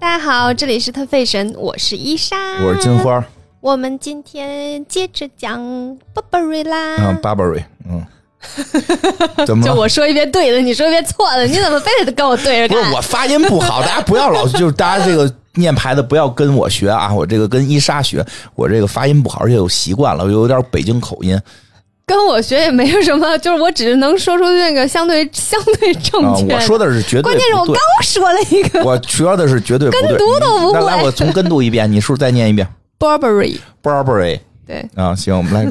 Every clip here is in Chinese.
大家好，这里是特费神，我是伊莎，我是金花，我们今天接着讲 Burberry 啦。嗯，Burberry，嗯，怎么了？就我说一遍对的，你说一遍错的，你怎么非得跟我对着干？不是我发音不好，大家不要老就是大家这个念牌子不要跟我学啊，我这个跟伊莎学，我这个发音不好，而且我习惯了，我有点北京口音。跟我学也没有什么，就是我只是能说出那个相对相对正啊，确。我说的是绝对关键是我刚说了一个我说的是绝对。跟读都不会那来，我重跟读一遍，你是不是再念一遍 Burberry，？Burberry 对，啊，行，我们来。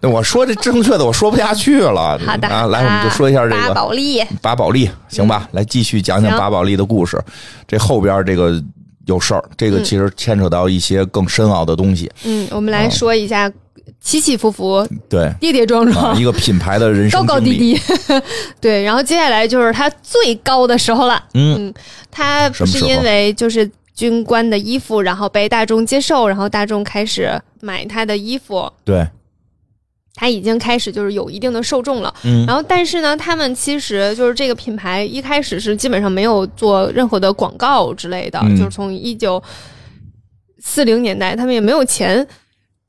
那我说这正确的我说不下去了。好的，啊，来，我们就说一下这个巴宝莉。巴宝莉，行吧？来继续讲讲巴宝莉的故事。这后边这个有事儿，这个其实牵扯到一些更深奥的东西。嗯，我们来说一下起起伏伏、对，跌跌撞啊，撞、一个品牌的人生高高低。低。对，然后接下来就是他最高的时候了。嗯，他不什么时候是因为就是军官的衣服，然后被大众接受，然后大众开始买他的衣服，对，他已经开始就是有一定的受众了。嗯然后，但是呢，他们其实就是这个品牌一开始是基本上没有做任何的广告之类的，嗯就是从一九四零年代，他们也没有钱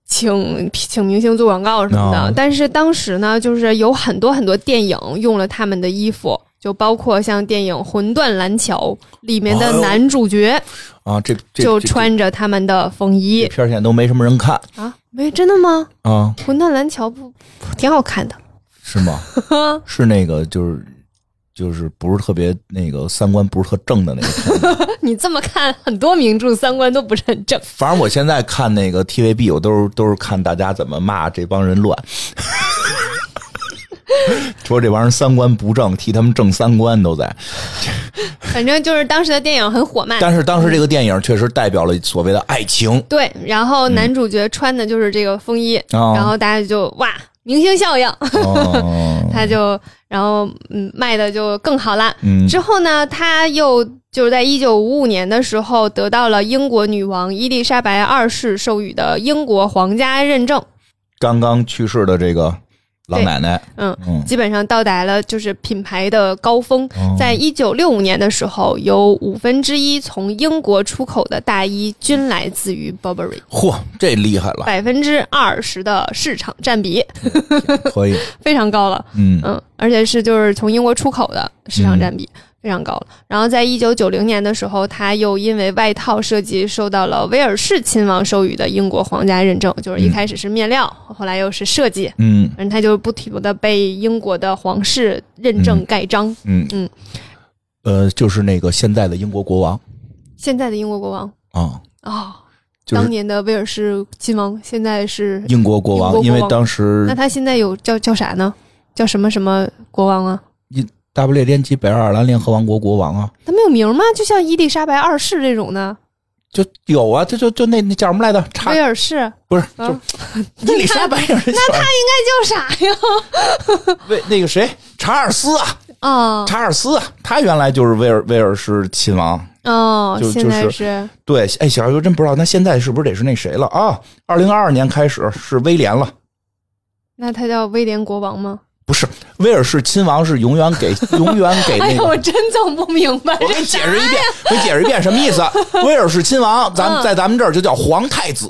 请请明星做广告什么的。哦但是当时呢，就是有很多很多电影用了他们的衣服，就包括像电影《魂断蓝桥》里面的男主角啊，这这就穿着他们的风这衣片儿现在都没什么人看啊。没真的吗？啊，《魂断蓝桥》不不挺好看的。是吗？是那个就是就是不是特别那个三观不是特正的那个。你这么看，很多名著三观都不是很正。反正我现在看那个 TVB，我都是都是看大家怎么骂这帮人乱。说这帮人三观不正，替他们正三观都在。反正就是当时的电影很火卖。但是当时这个电影确实代表了所谓的爱情。对，然后男主角穿的就是这个风衣，哦然后大家就哇，明星效应，哦，他就然后嗯卖的就更好啦。嗯。之后呢，他又就是在一九五五年的时候得到了英国女王伊丽莎白二世授予的英国皇家认证，刚刚去世的这个老奶奶，嗯。嗯，基本上到达了就是品牌的高峰，哦。在一九六五年的时候，有五分之一从英国出口的大衣均来自于 Burberry，嚯，这厉害了，百分之二十的市场占比，可以，非常高了。嗯。嗯，而且是就是从英国出口的市场占比。非常高了。然后在一九九零年的时候，他又因为外套设计受到了威尔士亲王授予的英国皇家认证，就是一开始是面料，后来又是设计，嗯反正他就不停的被英国的皇室认证盖章。嗯嗯，呃，就是那个现在的英国国王现在的英国国王啊，哦，当就是年的威尔士亲王，现在是英国国王，英国国王因为当时那他现在有叫叫啥呢？叫什么什么国王啊？大不列颠及北爱尔兰联合王国国王啊，他没有名吗？就像伊丽莎白二世这种的，就有啊，就就就那那叫什么来着？查威尔士不是啊就 伊丽莎白，那他应该叫啥呀？为那个谁查尔斯啊，哦查尔斯啊，他原来就是威尔威尔士亲王。哦，就就是对，哎，小孩说真不知道，那现在是不是得是那谁了啊？二零二二年开始是威廉了。那他叫威廉国王吗？不是，威尔士亲王是永远给 永远给哎呀，那个。我真整不明白。我给你解释一遍，我给你解释一遍什么意思？威尔士亲王，咱们嗯在咱们这儿就叫皇太子，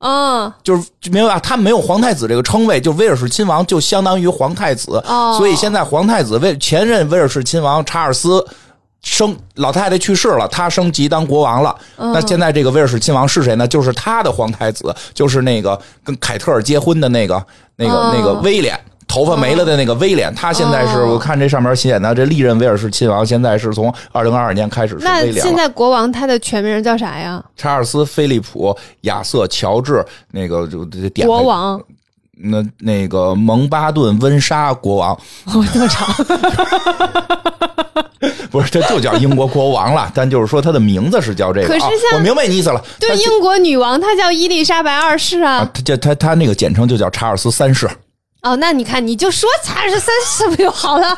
嗯就是明白吧？他没有皇太子这个称谓，就威尔士亲王就相当于皇太子。哦，所以现在皇太子为前任威尔士亲王查尔斯升老太太去世了，他升级当国王了。嗯那现在这个威尔士亲王是谁呢？就是他的皇太子，就是那个跟凯特尔结婚的那个那个、哦那个威廉。头发没了的那个威廉，他现在是哦我看这上面写的，这历任威尔士亲王现在是从二零二二年开始是威廉了。现在国王他的全名叫啥呀？查尔斯、菲利普、亚瑟、乔治，那个就就点国王那那个蒙巴顿温莎国王，我，这么长。不是，这就叫英国国王了，但就是说他的名字是叫这个。可是啊像我明白你意思了，对，英国女王她叫伊丽莎白二世啊啊。，他叫她她那个简称就叫查尔斯三世，哦，那你看，你就说查尔斯三世不就好了？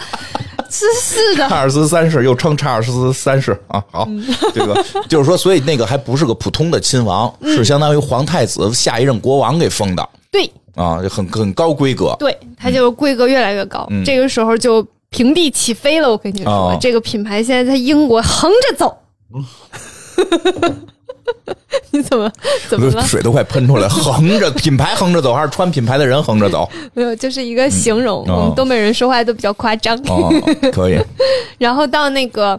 真是的。查尔斯三世又称查尔斯三世啊。好，嗯这个就是说，所以那个还不是个普通的亲王，嗯是相当于皇太子下一任国王给封的对啊，很很高规格。对，它就规格越来越高。嗯这个时候就平地起飞了。我跟你说，哦这个品牌现在在英国横着走。你怎么怎么了？水都快喷出来，横着 品牌横着走，还是穿品牌的人横着走？没有，就是一个形容。嗯哦我们东北人说话都比较夸张。哦，可以，然后到那个，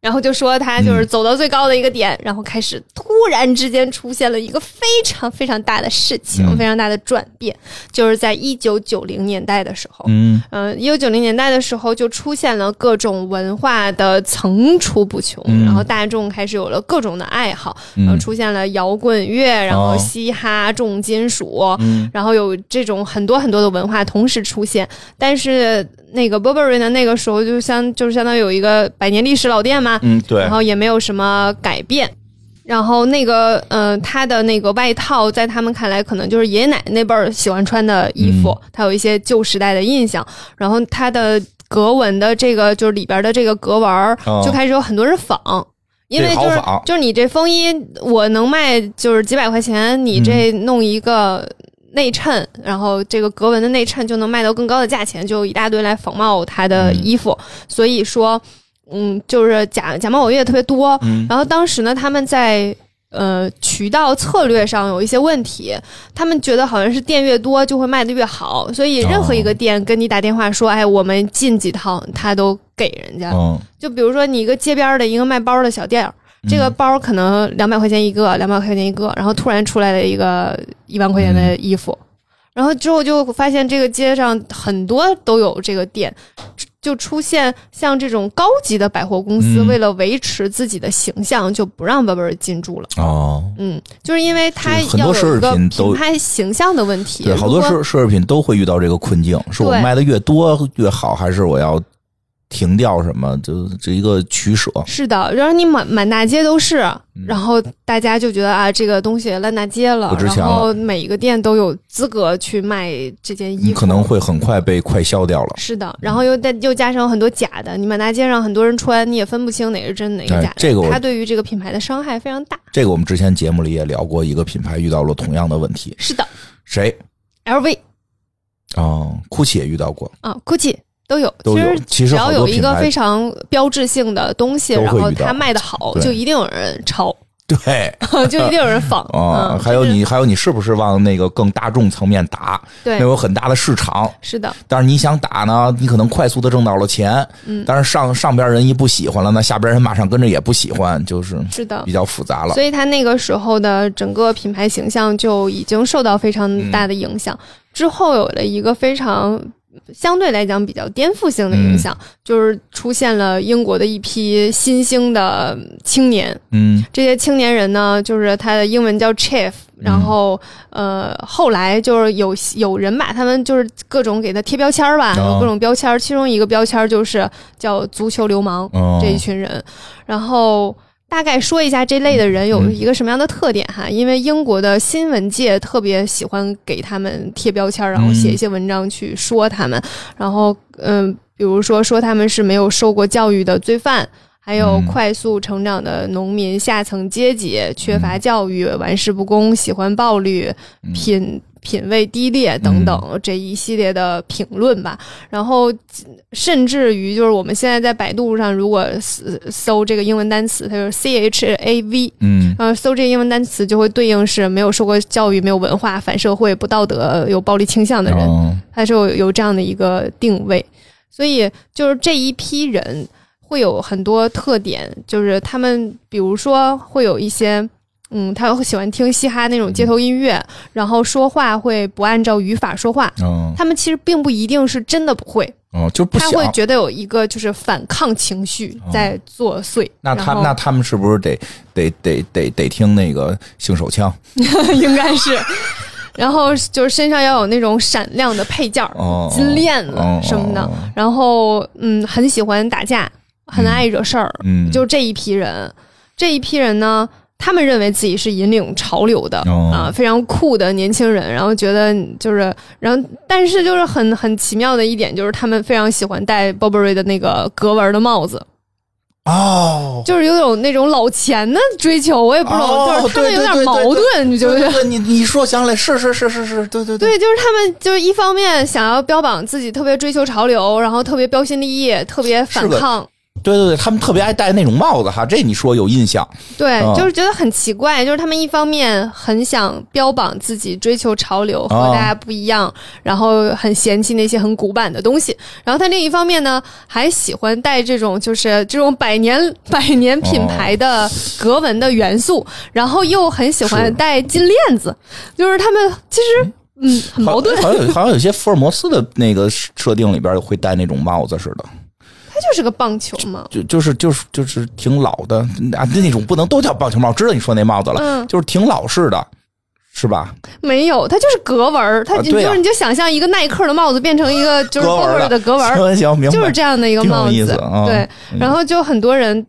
然后就说他就是走到最高的一个点，然后开始突然之间出现了一个非常非常大的事情，嗯。非常大的转变，就是在一九九零年代的时候。嗯。嗯，一九九零年代的时候，就出现了各种文化的层出不穷，嗯。然后大众开始有了各种的爱好，然后嗯。出现了摇滚乐，然后哦。嘻哈、重金属，嗯。然后有这种很多很多的文化同时出现，但是那个 Burberry 呢，那个时候就相就是相当于有一个百年历史老店嘛，嗯，对然，后也没有什么改变。然后那个，呃，他的那个外套，在他们看来，可能就是爷爷奶奶那辈儿喜欢穿的衣服，嗯它有一些旧时代的印象。然后他的格纹的这个，就是里边的这个格纹儿，哦就开始有很多人仿。因为就是就是你这风衣我能卖就是几百块钱，你这嗯弄一个内衬，然后这个格纹的内衬就能卖到更高的价钱，就一大堆来仿冒他的嗯衣服。所以说，嗯，就是假假冒伪劣特别多。嗯然后当时呢，他们在呃渠道策略上有一些问题，他们觉得好像是店越多就会卖的越好，所以任何一个店跟你打电话说，哎，我们进几套，他都给人家。嗯，就比如说你一个街边的一个卖包的小店儿。这个包可能两百块钱一个，两百块钱一个，然后突然出来了一个一万块钱的衣服，然后之后就发现这个街上很多都有这个店，就出现像这种高级的百货公司，嗯为了维持自己的形象，就不让 Burberry 进驻了。哦，嗯，就是因为它很多要有一个奢侈品都品牌形象的问题。对，好多奢奢侈品都会遇到这个困境，是我卖的越多越好，还是我要停掉什么？就这一个取舍。是的，然后你满满大街都是，嗯然后大家就觉得啊，这个东西烂大街了不，值钱然后每一个店都有资格去卖这件衣服，你可能会很快被快销掉了。是的，然后又再又加上很多假的，你满大街上很多人穿，你也分不清哪个是真哪个哎假的，这个我它对于这个品牌的伤害非常大。这个我们之前节目里也聊过，一个品牌遇到了同样的问题。是的谁？，LV 哦，GUCCI 也遇到过，啊，GUCCI 都有，都有其实。只要有一个非常标志性的东西，然后它卖的好，就一定有人抄，对 就一定有人仿。啊，嗯，还有你还有你是不是往那个更大众层面打？对那，有很大的市场，是的，但是你想打呢，你可能快速的挣到了钱，嗯但是上上边人一不喜欢了，那下边人马上跟着也不喜欢，就是是的比。较复杂了。所以他那个时候的整个品牌形象就已经受到非常大的影响。之后有了一个非常相对来讲比较颠覆性的影响，就是出现了英国的一批新兴的青年。嗯。这些青年人呢，就是他的英文叫 chief，然后、呃，后来就是有有人把他们就是各种给他贴标签儿吧，哦。有各种标签儿，其中一个标签儿就是叫足球流氓。哦，这一群人，然后大概说一下这类的人有嗯。一个什么样的特点哈？因为英国的新闻界特别喜欢给他们贴标签儿，然后写一些文章去说他们，然后嗯，比如说说他们是没有受过教育的罪犯。还有嗯。快速成长的农民下层阶级，缺乏教育，玩世不恭，喜欢暴力，嗯。品品味低劣等等这一系列的评论吧。然后甚至于就是我们现在在百度上，如果搜搜这个英文单词，它就是 C H A V，嗯呃，搜这个英文单词就会对应是没有受过教育、没有文化、反社会、不道德、有暴力倾向的人。哦它是有有这样的一个定位，所以就是这一批人会有很多特点，就是他们比如说会有一些。嗯，他会喜欢听嘻哈那种街头音乐，然后说话会不按照语法说话。嗯他们其实并不一定是真的不会，哦，就不他会。觉得有一个就是反抗情绪在作祟。那他那他们是不是得得得得得听那个性手枪？应该是，然后就是身上要有那种闪亮的配件儿，哦，金链子哦什么的。哦然后嗯，很喜欢打架，很爱惹事儿，嗯，就这一批人。这一批人呢，他们认为自己是引领潮流的、哦。啊，非常酷的年轻人，然后觉得就是，然后但是就是很很奇妙的一点就是，他们非常喜欢戴 Burberry 的那个格纹的帽子，哦。就是有种那种老钱的追求，我也不懂，哦就是他们有点对对对对矛盾，你觉不觉得？你你说想起来，是是是是是，对对对，就是他们就是一方面想要标榜自己特别追求潮流，然后特别标新立异，特别反抗，对对对，他们特别爱戴那种帽子哈，这你说有印象？对，嗯。就是觉得很奇怪，就是他们一方面很想标榜自己追求潮流和哦大家不一样，然后很嫌弃那些很古板的东西，然后他另一方面呢，还喜欢戴这种就是这种百年百年品牌的格纹的元素，然后又很喜欢戴金链子，就是他们其实嗯。很矛盾，好像有好像有些福尔摩斯的那个设定里边会戴那种帽子似的，它就是个棒球帽。就就是就是就是挺老的啊，那种不能都叫棒球帽，知道你说那帽子了，嗯。就是挺老式的，是吧？没有，它就是格纹儿，它就是你就想象一个耐克的帽子变成一个 就是 Over 的格纹儿，行行，明白，就是这样的一个帽子，意思啊。对，嗯。然后就很多人。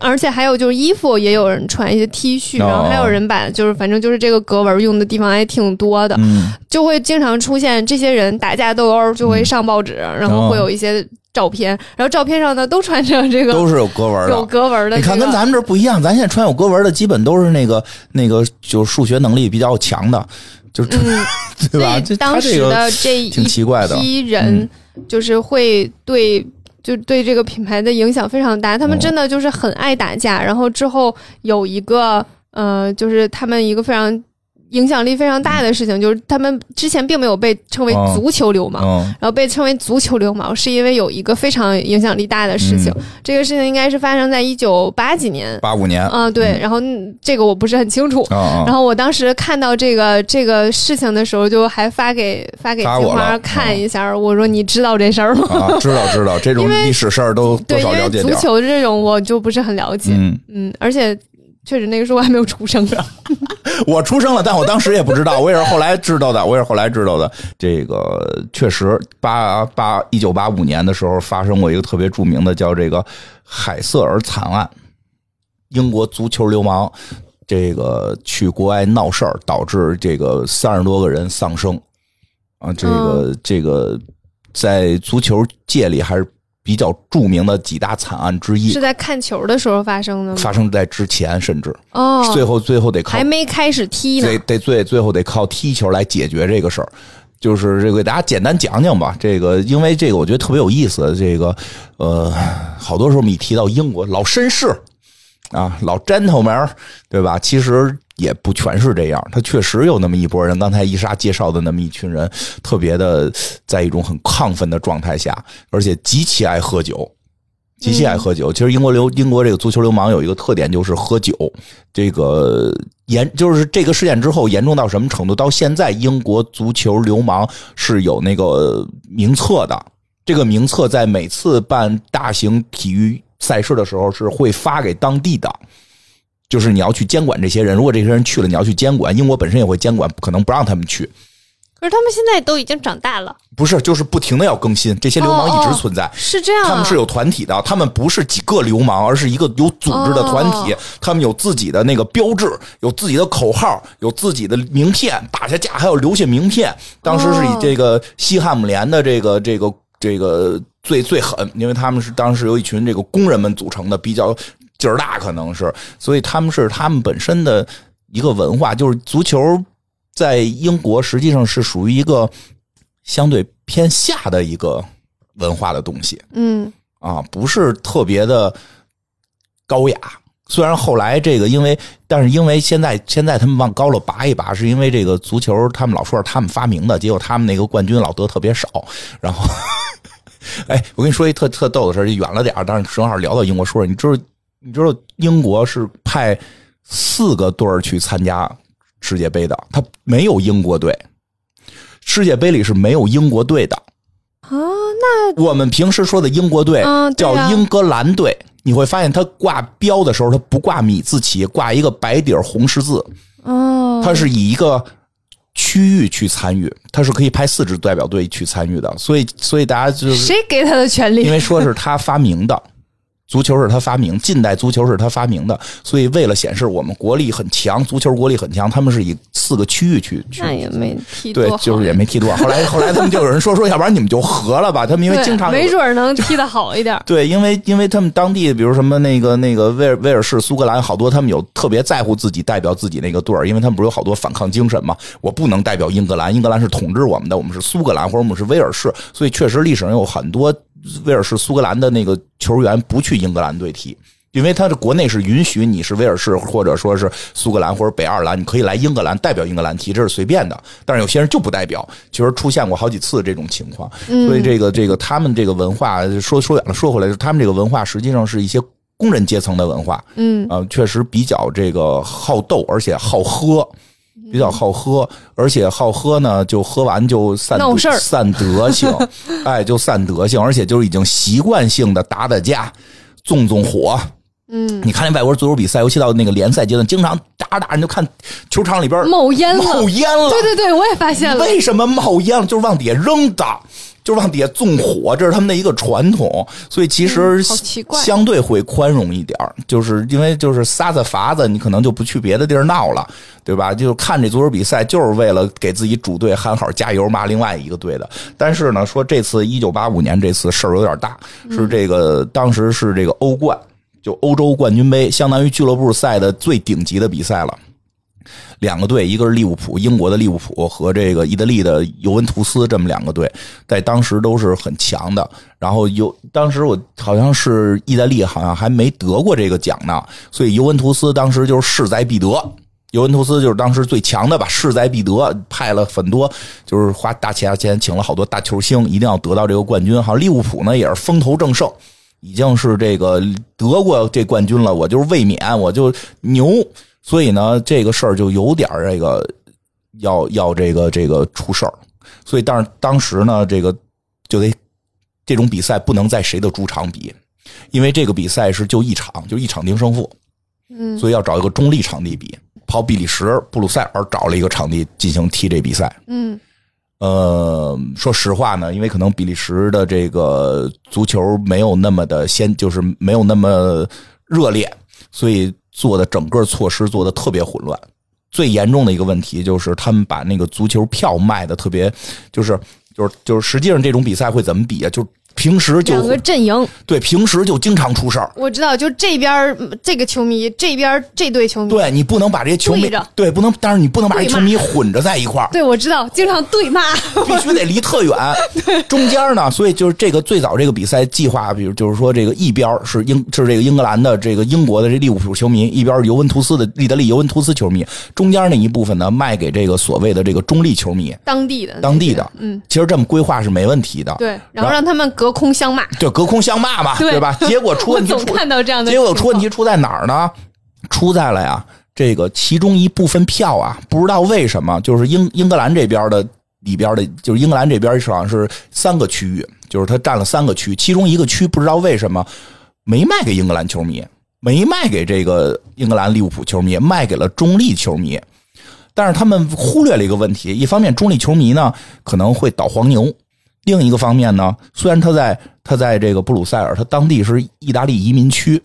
而且还有就是衣服也有人穿一些 T 恤，哦。然后还有人把就是反正就是这个格纹用的地方还挺多的，嗯，就会经常出现这些人打架斗殴就会上报纸，然后会有一些照片，然后照片上呢都穿着这个都是有格纹的有。格纹的、这个，你看，跟咱们这不一样，咱现在穿有格纹的，基本都是那个那个，就是数学能力比较强的，就是、嗯，对吧？以当时的这一挺奇怪的，嗯批人就是会对。就对这个品牌的影响非常大，他们哦真的就是很爱打架。然后之后有一个呃，就是他们一个非常影响力非常大的事情，就是他们之前并没有被称为哦足球流氓，嗯，然后被称为足球流氓，是因为有一个非常影响力大的事情。嗯。这个事情应该是发生在一九八几年，八五年，啊、对。然后嗯这个我不是很清楚，然后我当时看到这个这个事情的时候，就还发给发给金花看一下，我说你知道这事儿吗？啊，知道知道，这种历史事儿都多对，因少了为足。球这种我就不是很了解，嗯，嗯，而且确实那个时候我还没有出生呢。我出生了，但我当时也不知道，我也是后来知道的，我也是后来知道的。这个确实，八八一九八五年的时候发生过一个特别著名的，叫这个海瑟尔惨案，英国足球流氓这个去国外闹事儿，导致这个三十多个人丧生啊，这个、这个在足球界里还是比较著名的几大惨案之一是。在看球的时候发生的吗？发生在之前，甚至哦，最后最后得靠还没开始踢呢得。得最最后得靠踢球来解决这个事儿。就是这个，给大家简单讲讲吧。这个，因为这个我觉得特别有意思。这个，呃，好多时候我们一提到英国老绅士啊，老 gentleman，对吧？其实也不全是这样，他确实有那么一波人。刚才伊莎介绍的那么一群人，特别的在一种很亢奋的状态下，而且极其爱喝酒。极其爱喝酒。其实英国流英国这个足球流氓有一个特点就是喝酒。这个严就是这个事件之后严重到什么程度？到现在英国足球流氓是有那个名册的。这个名册在每次办大型体育赛事的时候是会发给当地的。就是你要去监管这些人，如果这些人去了，你要去监管。英国本身也会监管，可能不让他们去。可是他们现在都已经长大了，不是，就是不停的要更新，这些流氓一直存在。是这样、啊。他们是有团体的，他们不是几个流氓，而是一个有组织的团体。哦他们有自己的那个标志，有自己的口号，有自己的名片，打下架还要留下名片。当时是以这个西汉姆联的这个这个这个最最狠，因为他们是当时由一群这个工人们组成的，比较劲儿大，可能是，所以他们是他们本身的一个文化，就是足球在英国实际上是属于一个相对偏下的一个文化的东西。嗯啊，不是特别的高雅。虽然后来这个因为，但是因为现在现在他们往高了拔一拔，是因为这个足球他们老说是他们发明的，结果他们那个冠军老得特别少。然后，哎，我跟你说一特特逗的事儿，就远了点儿但是正好聊到英国，说说你知道你知道英国是派四个队儿去参加世界杯的，他没有英国队，世界杯里是没有英国队的。啊，那我们平时说的英国队叫英格兰队，你会发现他挂标的时候，他不挂米字旗，挂一个白底儿红十字，哦，它是以一个区域去参与，他是可以派四支代表队去参与的，所以所以大家就是谁给他的权利？因为说是他发明的。足球是他发明，近代足球是他发明的，所以为了显示我们国力很强，足球国力很强，他们是以四个区域去去那也没踢多，，对就是也没踢多好。后来 后来他们就有人说说，要不然你们就和了吧，他们因为经常有没准能踢得好一点。对，因为因为他们当地，比如什么那个那个威尔威尔士、苏格兰，好多他们有特别在乎自己代表自己那个队儿，因为他们不是有好多反抗精神嘛。我不能代表英格兰，英格兰是统治我们的，我们是苏格兰或者我们是威尔士，所以确实历史上有很多威尔士、苏格兰的那个球员不去英格兰队踢。因为他的国内是允许你是威尔士或者说是苏格兰或者北爱尔兰，你可以来英格兰代表英格兰踢，这是随便的。但是有些人就不代表，其实出现过好几次这种情况。所以这个这个他们这个文化说说远了说回来，他们这个文化实际上是一些工人阶层的文化。嗯啊，确实比较这个好斗，而且好喝，比较好喝，而且好喝呢，就喝完就散闹事儿散德性，哎，就散德性，而且就是已经习惯性的打打架，纵纵火。嗯，你看那外国足球比赛，尤其到那个联赛阶段，经常打着打着你就看球场里边冒烟了，冒烟了。对对对，我也发现了。为什么冒烟了？就是往底下扔的，就是往底下纵火，这是他们的一个传统。所以其实相对会宽容一点儿就是因为就是撒撒法子，你可能就不去别的地儿闹了，对吧？就看这足球比赛，就是为了给自己主队喊好加油，骂另外一个队的。但是呢，说这次一九八五年这次事儿有点大，是这个当时是这个欧冠。就欧洲冠军杯，相当于俱乐部赛的最顶级的比赛了。两个队，一个是利物浦，英国的利物浦和这个意大利的尤文图斯，这么两个队，在当时都是很强的。然后尤当时我好像是意大利，好像还没得过这个奖呢，所以尤文图斯当时就是势在必得。尤文图斯就是当时最强的吧，势在必得，派了很多，就是花大钱钱请了好多大球星，一定要得到这个冠军。好像利物浦呢也是风头正盛。已经是这个得过这冠军了，我就是卫冕，我就牛，所以呢，这个事儿就有点这个要要这个这个出事儿，所以但是当时呢，这个就得这种比赛不能在谁的主场比，因为这个比赛是就一场，就一场定胜负，嗯，所以要找一个中立场地比，跑比利时布鲁塞尔找了一个场地进行踢这比赛，嗯。呃，说实话呢，因为可能比利时的这个足球没有那么的先，就是没有那么热烈，所以做的整个措施做的特别混乱。最严重的一个问题就是他们把那个足球票卖的特别，就是就是就是实际上这种比赛会怎么比啊？就平时就两个阵营，对平时就经常出事儿。我知道，就这边这个球迷，这边这队球迷，对你不能把这些球迷对对不能，但是你不能把这球迷混着在一块儿。对我知道，经常对骂，必须得离特远，中间呢，所以就是这个最早这个比赛计划，比如就是说这个一边是英是这个英格兰的这个英国的这利物浦球迷，一边是尤文图斯的利德利尤文图斯球迷，中间那一部分呢卖给这个所谓的这个中立球迷，当地的当地的，嗯，其实这么规划是没问题的，对，然后让他们隔空相骂。就隔空相骂嘛，对对吧？结果出我问题出，总看到这样的结果出问题出在哪儿呢？出在了呀，这个其中一部分票啊，不知道为什么，就是英英格兰这边的里边的，就是英格兰这边好像是三个区域，就是他占了三个区，其中一个区不知道为什么没卖给英格兰球迷，没卖给这个英格兰利物浦球迷，卖给了中立球迷。但是他们忽略了一个问题，一方面中立球迷呢可能会倒黄牛，另一个方面呢，虽然他在他在这个布鲁塞尔，他当地是意大利移民区，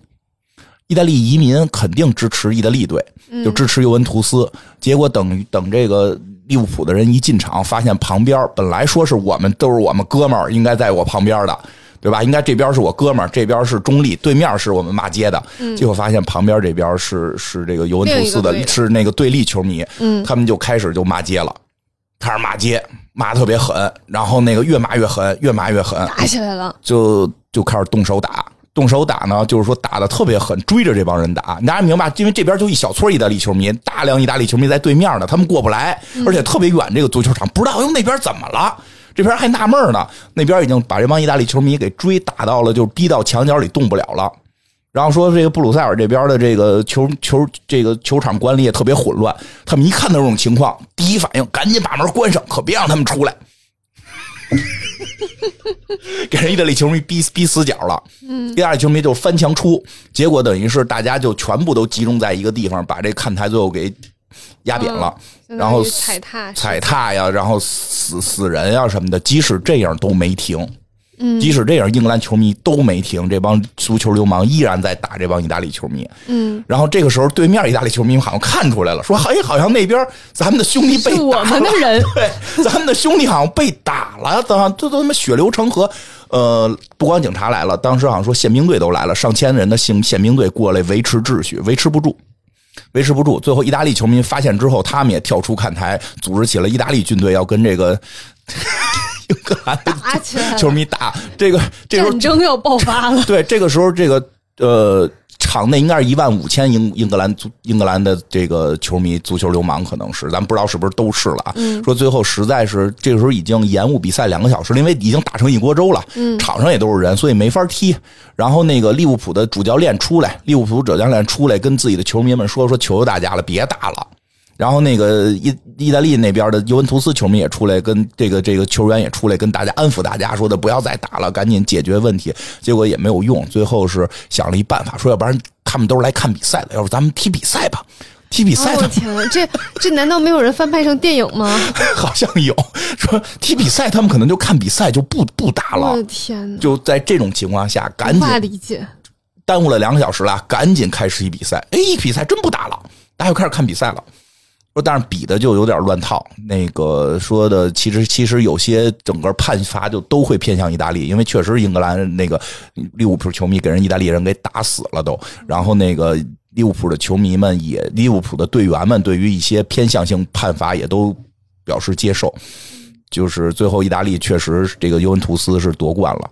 意大利移民肯定支持意大利队，就支持尤文图斯。结果等等这个利物浦的人一进场，发现旁边本来说是我们都是我们哥们儿，应该在我旁边的。对吧？应该这边是我哥们儿，这边是中立，对面是我们骂街的。结果发现旁边这边是是这个尤文图斯的是那个对立球迷。嗯他们就开始就骂街了，开始骂街，骂得特别狠，然后那个越骂越狠，越骂越狠，打起来了，就就开始动手打。动手打呢，就是说打的特别狠，追着这帮人打。大家明白？因为这边就一小撮意大利球迷，大量意大利球迷在对面呢，他们过不来，而且特别远。这个足球场不知道哟那边怎么了，这边还纳闷呢。那边已经把这帮意大利球迷给追打到了，就逼到墙角里动不了了。然后说这个布鲁塞尔这边的这个球球这个球场管理也特别混乱，他们一看到这种情况，第一反应赶紧把门关上，可别让他们出来。给人意大利球迷逼逼死角了。嗯，意大利球迷就翻墙出，结果等于是大家就全部都集中在一个地方，把这看台最后给压扁了，相然后踩踏踩踏呀，然后死死人呀什么的。即使这样都没停，嗯即使这样，英格兰球迷都没停，这帮足球流氓依然在打这帮意大利球迷。嗯，然后这个时候，对面意大利球迷好像看出来了，说：“哎，好像那边咱们的兄弟被是我们的人对，咱们的兄弟好像被打了，怎么这都他妈血流成河。呃，不光警察来了，当时好像说宪兵队都来了，上千人的宪宪兵队过来维持秩序，维持不住。维持不住，最后意大利球迷发现之后，他们也跳出看台，组织起了意大利军队要跟这个英格兰的打起来球迷打这个这时候战争要爆发了。对，这个时候这个呃，场内应该是一万五千英英格兰足英格兰的这个球迷，足球流氓可能是，咱不知道是不是都是了啊。说最后实在是这个时候已经延误比赛两个小时，因为已经打成一锅粥了，场上也都是人，所以没法踢。然后那个利物浦的主教练出来，利物浦主教练出来跟自己的球迷们说说，求求大家了，别打了。然后那个意意大利那边的尤文图斯球迷也出来，跟这个这个球员也出来跟大家安抚大家，说的不要再打了，赶紧解决问题。结果也没有用，最后是想了一办法，说要不然他们都是来看比赛的，要不咱们踢比赛吧。踢比赛天呐，这这难道没有人翻拍成电影吗？好像有说踢比赛，他们可能就看比赛就不不打了我的。天哪，就在这种情况下，赶无紧法理解。耽误了两个小时了，赶紧开始一比赛。哎，一比赛真不打了，大家又开始看比赛了。说，但是比的就有点乱套。那个说的，其实其实有些整个判罚就都会偏向意大利，因为确实英格兰那个利物浦球迷给人意大利人给打死了都。然后那个利物浦的球迷们也，利物浦的队员们对于一些偏向性判罚也都表示接受。就是最后意大利确实这个尤文图斯是夺冠了。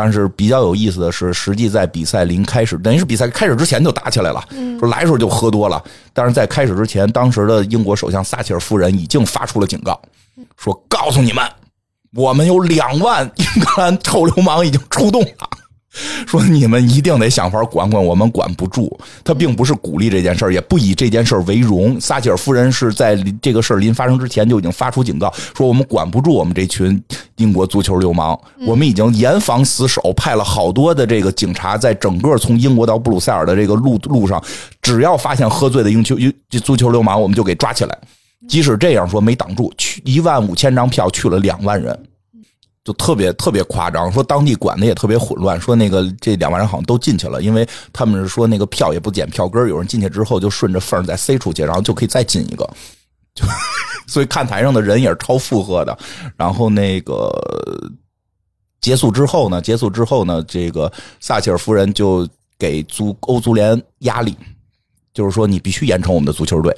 但是比较有意思的是，实际在比赛临开始，等于是比赛开始之前就打起来了。说来的时候就喝多了，但是在开始之前，当时的英国首相撒切尔夫人已经发出了警告，说告诉你们，我们有两万英格兰臭流氓已经出动了。说你们一定得想法管管，我们管不住。他并不是鼓励这件事儿，也不以这件事儿为荣。撒切尔夫人是在这个事儿临发生之前就已经发出警告，说我们管不住我们这群英国足球流氓，我们已经严防死守，派了好多的这个警察，在整个从英国到布鲁塞尔的这个路路上，只要发现喝醉的英球英足球流氓，我们就给抓起来。即使这样说没挡住，去一万五千张票去了两万人。就特别特别夸张，说当地管的也特别混乱，说那个这两万人好像都进去了，因为他们是说那个票也不检票根有人进去之后就顺着缝再塞出去，然后就可以再进一个，就 所以看台上的人也是超负荷的。然后那个结束之后呢，结束之后呢，这个撒切尔夫人就给足欧足联压力，就是说你必须严惩我们的足球队。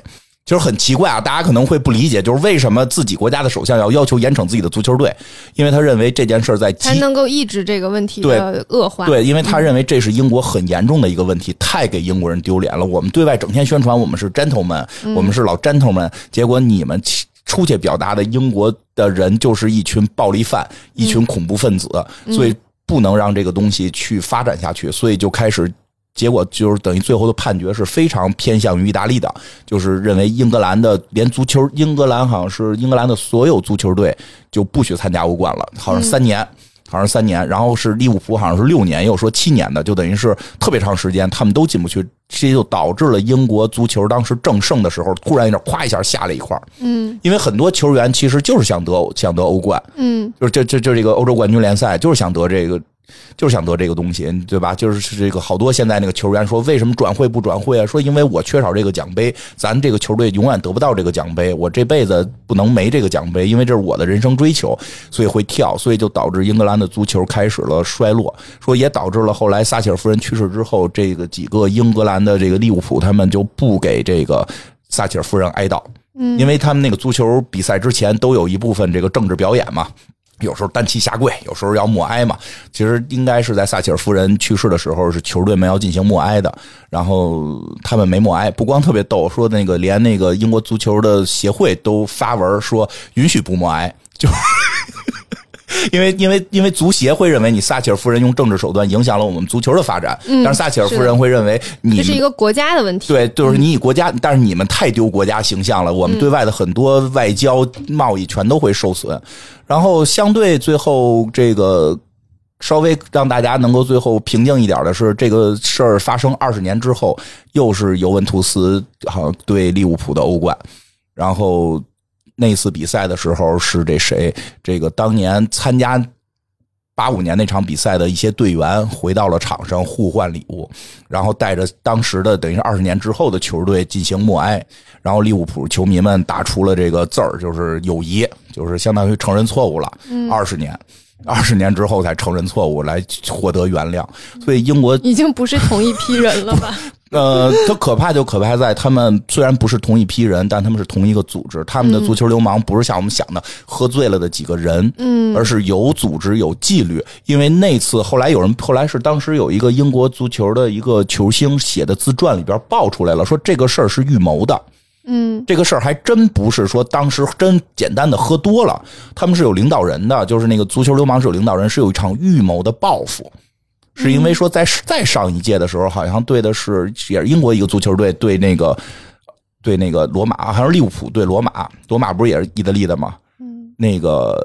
其实很奇怪啊，大家可能会不理解，就是为什么自己国家的首相要要求严惩自己的足球队？因为他认为这件事儿在才激能够抑制这个问题的恶化。对，因为他认为这是英国很严重的一个问题，太给英国人丢脸了。我们对外整天宣传我们是 gentleman，我们是老 gentleman，结果你们出去表达的英国的人就是一群暴力犯，一群恐怖分子，所以不能让这个东西去发展下去，所以就开始。结果就是等于最后的判决是非常偏向于意大利的，就是认为英格兰的连足球，英格兰好像是英格兰的所有足球队就不许参加欧冠了，好像三年。好像是三年，然后是利物浦，好像是六年，也有说七年的，就等于是特别长时间，他们都进不去，这就导致了英国足球当时正盛的时候，突然一下咵一下下了一块儿。嗯因为很多球员其实就是想得想得欧冠，嗯就是这这这这个欧洲冠军联赛，就是想得这个，就是想得这个东西，对吧？就是这个好多现在那个球员说，为什么转会不转会啊？说因为我缺少这个奖杯，咱这个球队永远得不到这个奖杯，我这辈子不能没这个奖杯，因为这是我的人生追求，所以会跳，所以就导致英格兰的足球开始了衰落。说也导致了后来撒切尔夫人去世之后，这个几个英格兰的这个利物浦他们就不给这个撒切尔夫人哀悼。嗯因为他们那个足球比赛之前都有一部分这个政治表演嘛，有时候单膝下跪，有时候要默哀嘛。其实应该是在撒切尔夫人去世的时候，是球队们要进行默哀的，然后他们没默哀。不光特别逗，说那个连那个英国足球的协会都发文说允许不默哀，就。因为因为因为足协会认为你撒切尔夫人用政治手段影响了我们足球的发展，嗯但是撒切尔夫人会认为你这是一个国家的问题。对，就是你以国家，但是你们太丢国家形象了，我们对外的很多外交贸易全都会受损。然后相对最后这个稍微让大家能够最后平静一点的是，这个事儿发生二十年之后，又是尤文图斯好像对利物浦的欧冠，然后那次比赛的时候是这谁，这个当年参加。八五年那场比赛的一些队员回到了场上互换礼物，然后带着当时的等于是二十年之后的球队进行默哀，然后利物浦球迷们打出了这个字儿，就是友谊，就是相当于承认错误了。二十年，二十年之后才承认错误来获得原谅。所以英国已经不是同一批人了吧？呃，它可怕就可怕在他们虽然不是同一批人，但他们是同一个组织。他们的足球流氓不是像我们想的喝醉了的几个人，嗯，而是有组织、有纪律。因为那次后来有人，后来是当时有一个英国足球的一个球星写的自传里边爆出来了，说这个事儿是预谋的。嗯，这个事儿还真不是说当时真简单的喝多了，他们是有领导人的，就是那个足球流氓是有领导人，是有一场预谋的报复。是因为说在再上一届的时候，好像对的是也是英国一个足球队对那个对那个罗马，好像是利物浦对罗马，罗马不是也是意大利的吗？嗯，那个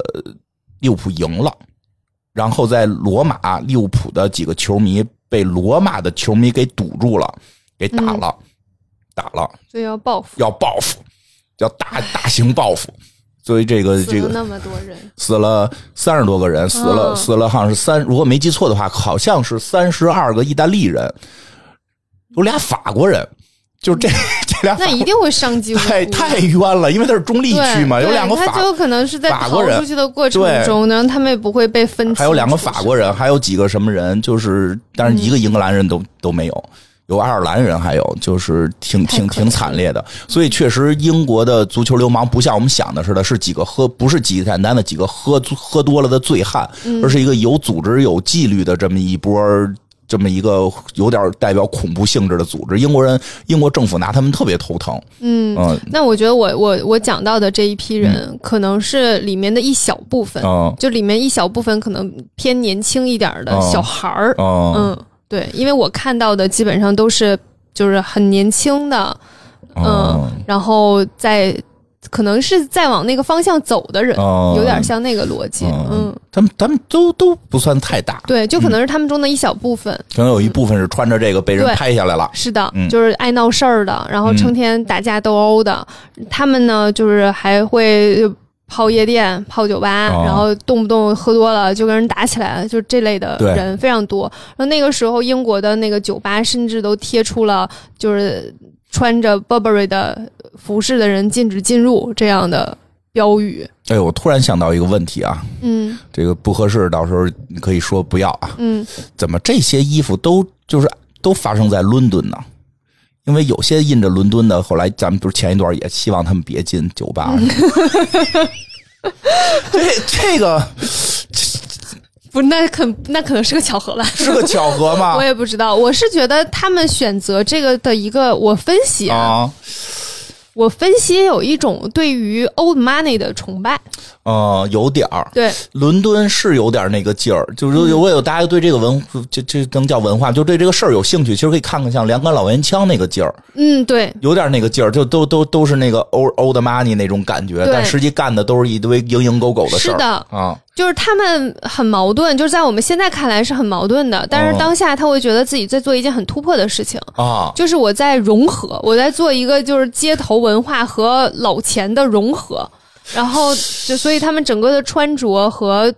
利物浦赢了，然后在罗马利物浦的几个球迷被罗马的球迷给堵住了，给打了，打了，所以要报复，要报复，要大大型报复。所以这个这个那么多人。死了三十多个人，死了死了好像是三，如果没记错的话，好像是三十二个意大利人，有俩法国人，就是这这俩那一定会伤及无辜，太太冤了，因为他是中立区嘛，有两个法，他就可能是在逃出去的过程中呢，他们也不会被分。还有两个法国人，还有几个什么人，就是但是一个英格兰人都都没有。有爱尔兰人，还有就是挺挺挺惨烈的，所以确实英国的足球流氓不像我们想的似的，是几个喝不是几简单的几个喝喝多了的醉汉，而是一个有组织、有纪律的这么一波，这么一个有点代表恐怖性质的组织。英国人、英国政府拿他们特别头疼。嗯嗯，那我觉得我我我讲到的这一批人，可能是里面的一小部分，就里面一小部分可能偏年轻一点的小孩儿，嗯。对，因为我看到的基本上都是就是很年轻的，嗯，然后在可能是在往那个方向走的人，有点像那个逻辑，嗯，他们他们都都不算太大，对，就可能是他们中的一小部分，可能有一部分是穿着这个被人拍下来了，是的，就是爱闹事儿的，然后成天打架斗殴的，他们呢就是还会。泡夜店、泡酒吧，然后动不动喝多了就跟人打起来了，就这类的人非常多。然后那个时候，英国的那个酒吧甚至都贴出了就是穿着 Burberry 的服饰的人禁止进入这样的标语。哎，我突然想到一个问题啊，嗯，这个不合适，到时候你可以说不要啊。嗯，怎么这些衣服都就是都发生在伦敦呢？因为有些印着伦敦的，后来咱们不是前一段也希望他们别进酒吧。这这个不，那可那可能是个巧合吧？是个巧合吗？我也不知道。我是觉得他们选择这个的一个，我分析啊。我分析有一种对于 old money 的崇拜，呃，有点儿。对，伦敦是有点那个劲儿，就是如果有大家对这个文，这这能叫文化，就对这个事儿有兴趣，其实可以看看像两杆老烟枪那个劲儿。嗯，对，有点那个劲儿，就都都都是那个 old old money 那种感觉，但实际干的都是一堆蝇营狗苟的事儿。是的。啊。就是他们很矛盾，就是在我们现在看来是很矛盾的，但是当下他会觉得自己在做一件很突破的事情。啊，就是我在融合，我在做一个就是街头文化和老钱的融合，然后就所以他们整个的穿着和，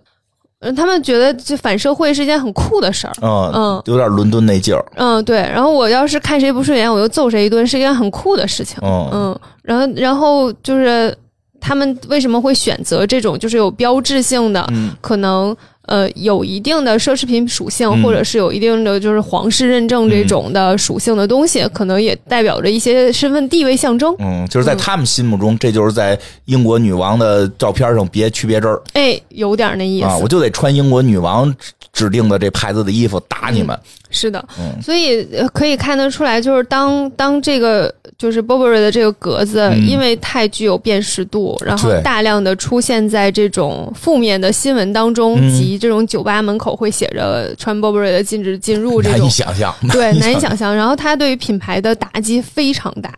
他们觉得就反社会是一件很酷的事儿，嗯嗯，有点伦敦那劲儿，嗯对，然后我要是看谁不顺眼，我就揍谁一顿，是一件很酷的事情，嗯嗯，然后然后就是。他们为什么会选择这种就是有标志性的，可能呃有一定的奢侈品属性，或者是有一定的就是皇室认证这种的属性的东西，可能也代表着一些身份地位象征。嗯，就是在他们心目中，这就是在英国女王的照片上别区别针儿。哎，有点那意思啊，我就得穿英国女王指定的这牌子的衣服打你们。是的，所以可以看得出来，就是当当这个就是 Burberry 的这个格子，因为太具有辨识度，然后大量的出现在这种负面的新闻当中，及这种酒吧门口会写着穿 Burberry 的禁止进入这种，难以想象，对，难以想象。然后它对于品牌的打击非常大。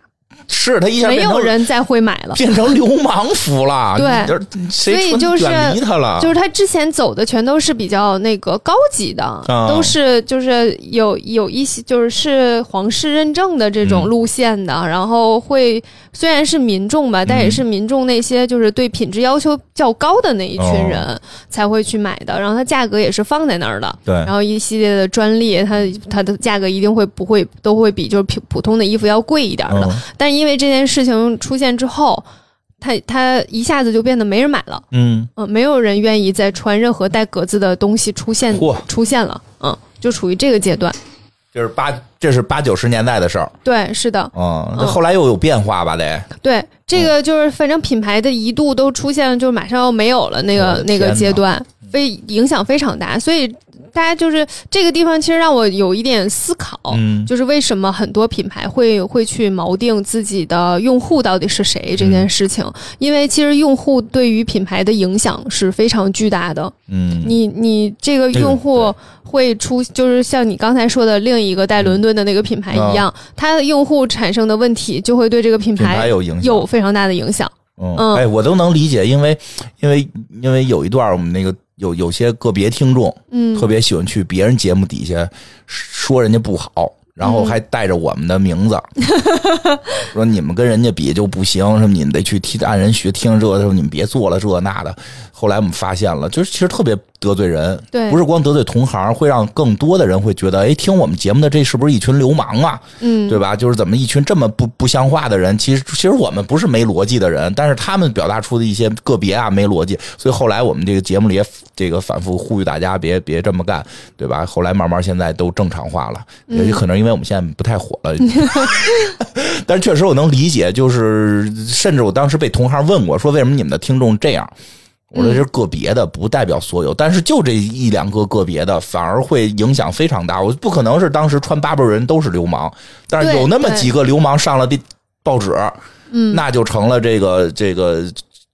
是他一下没有人再会买了，变成流氓服了。对，所以就是远离他了。就是他之前走的全都是比较那个高级的，都是就是有有一些就是是皇室认证的这种路线的。然后会虽然是民众吧，但也是民众那些就是对品质要求较高的那一群人才会去买的。然后它价格也是放在那儿的。对，然后一系列的专利，它它的价格一定会不会都会比就是普普通的衣服要贵一点的，但。因为这件事情出现之后，它它一下子就变得没人买了，嗯，嗯、没有人愿意再穿任何带格子的东西出现嚯。出现了，嗯，就处于这个阶段。就是八这是八九十年代的事儿，对，是的，嗯，那后来又有变化吧？得，对，这个就是反正品牌的一度都出现，就是马上要没有了那个那个阶段，非影响非常大，所以大家就是这个地方其实让我有一点思考，嗯。就是为什么很多品牌会会去锚定自己的用户到底是谁这件事情，因为其实用户对于品牌的影响是非常巨大的，嗯，你你这个用户会出，就是像你刚才说的另一个带伦敦的那个品牌一样，它的用户产生的问题就会对这个品牌牌有影响，有非常大的影响。嗯，嗯。哎，我都能理解，因为因为因为有一段我们那个有有些个别听众嗯特别喜欢去别人节目底下说人家不好。然后还带着我们的名字，说你们跟人家比就不行，什么你们得去听按人学听这，说你们别做了这那的。后来我们发现了，就是其实特别得罪人，对不是光得罪同行，会让更多的人会觉得，哎，听我们节目的这是不是一群流氓啊？嗯，对吧？就是怎么一群这么不不像话的人，其实其实我们不是没逻辑的人，但是他们表达出的一些个别啊没逻辑，所以后来我们这个节目里也这个反复呼吁大家别别这么干，对吧？后来慢慢现在都正常化了，嗯也可能因为我们现在不太火了，但是确实我能理解，就是甚至我当时被同行问过，说为什么你们的听众这样？我说这是个别的，不代表所有，但是就这一两个个别的，反而会影响非常大。我不可能是当时穿八辈人都是流氓，但是有那么几个流氓上了的报纸，嗯，那就成了这个这个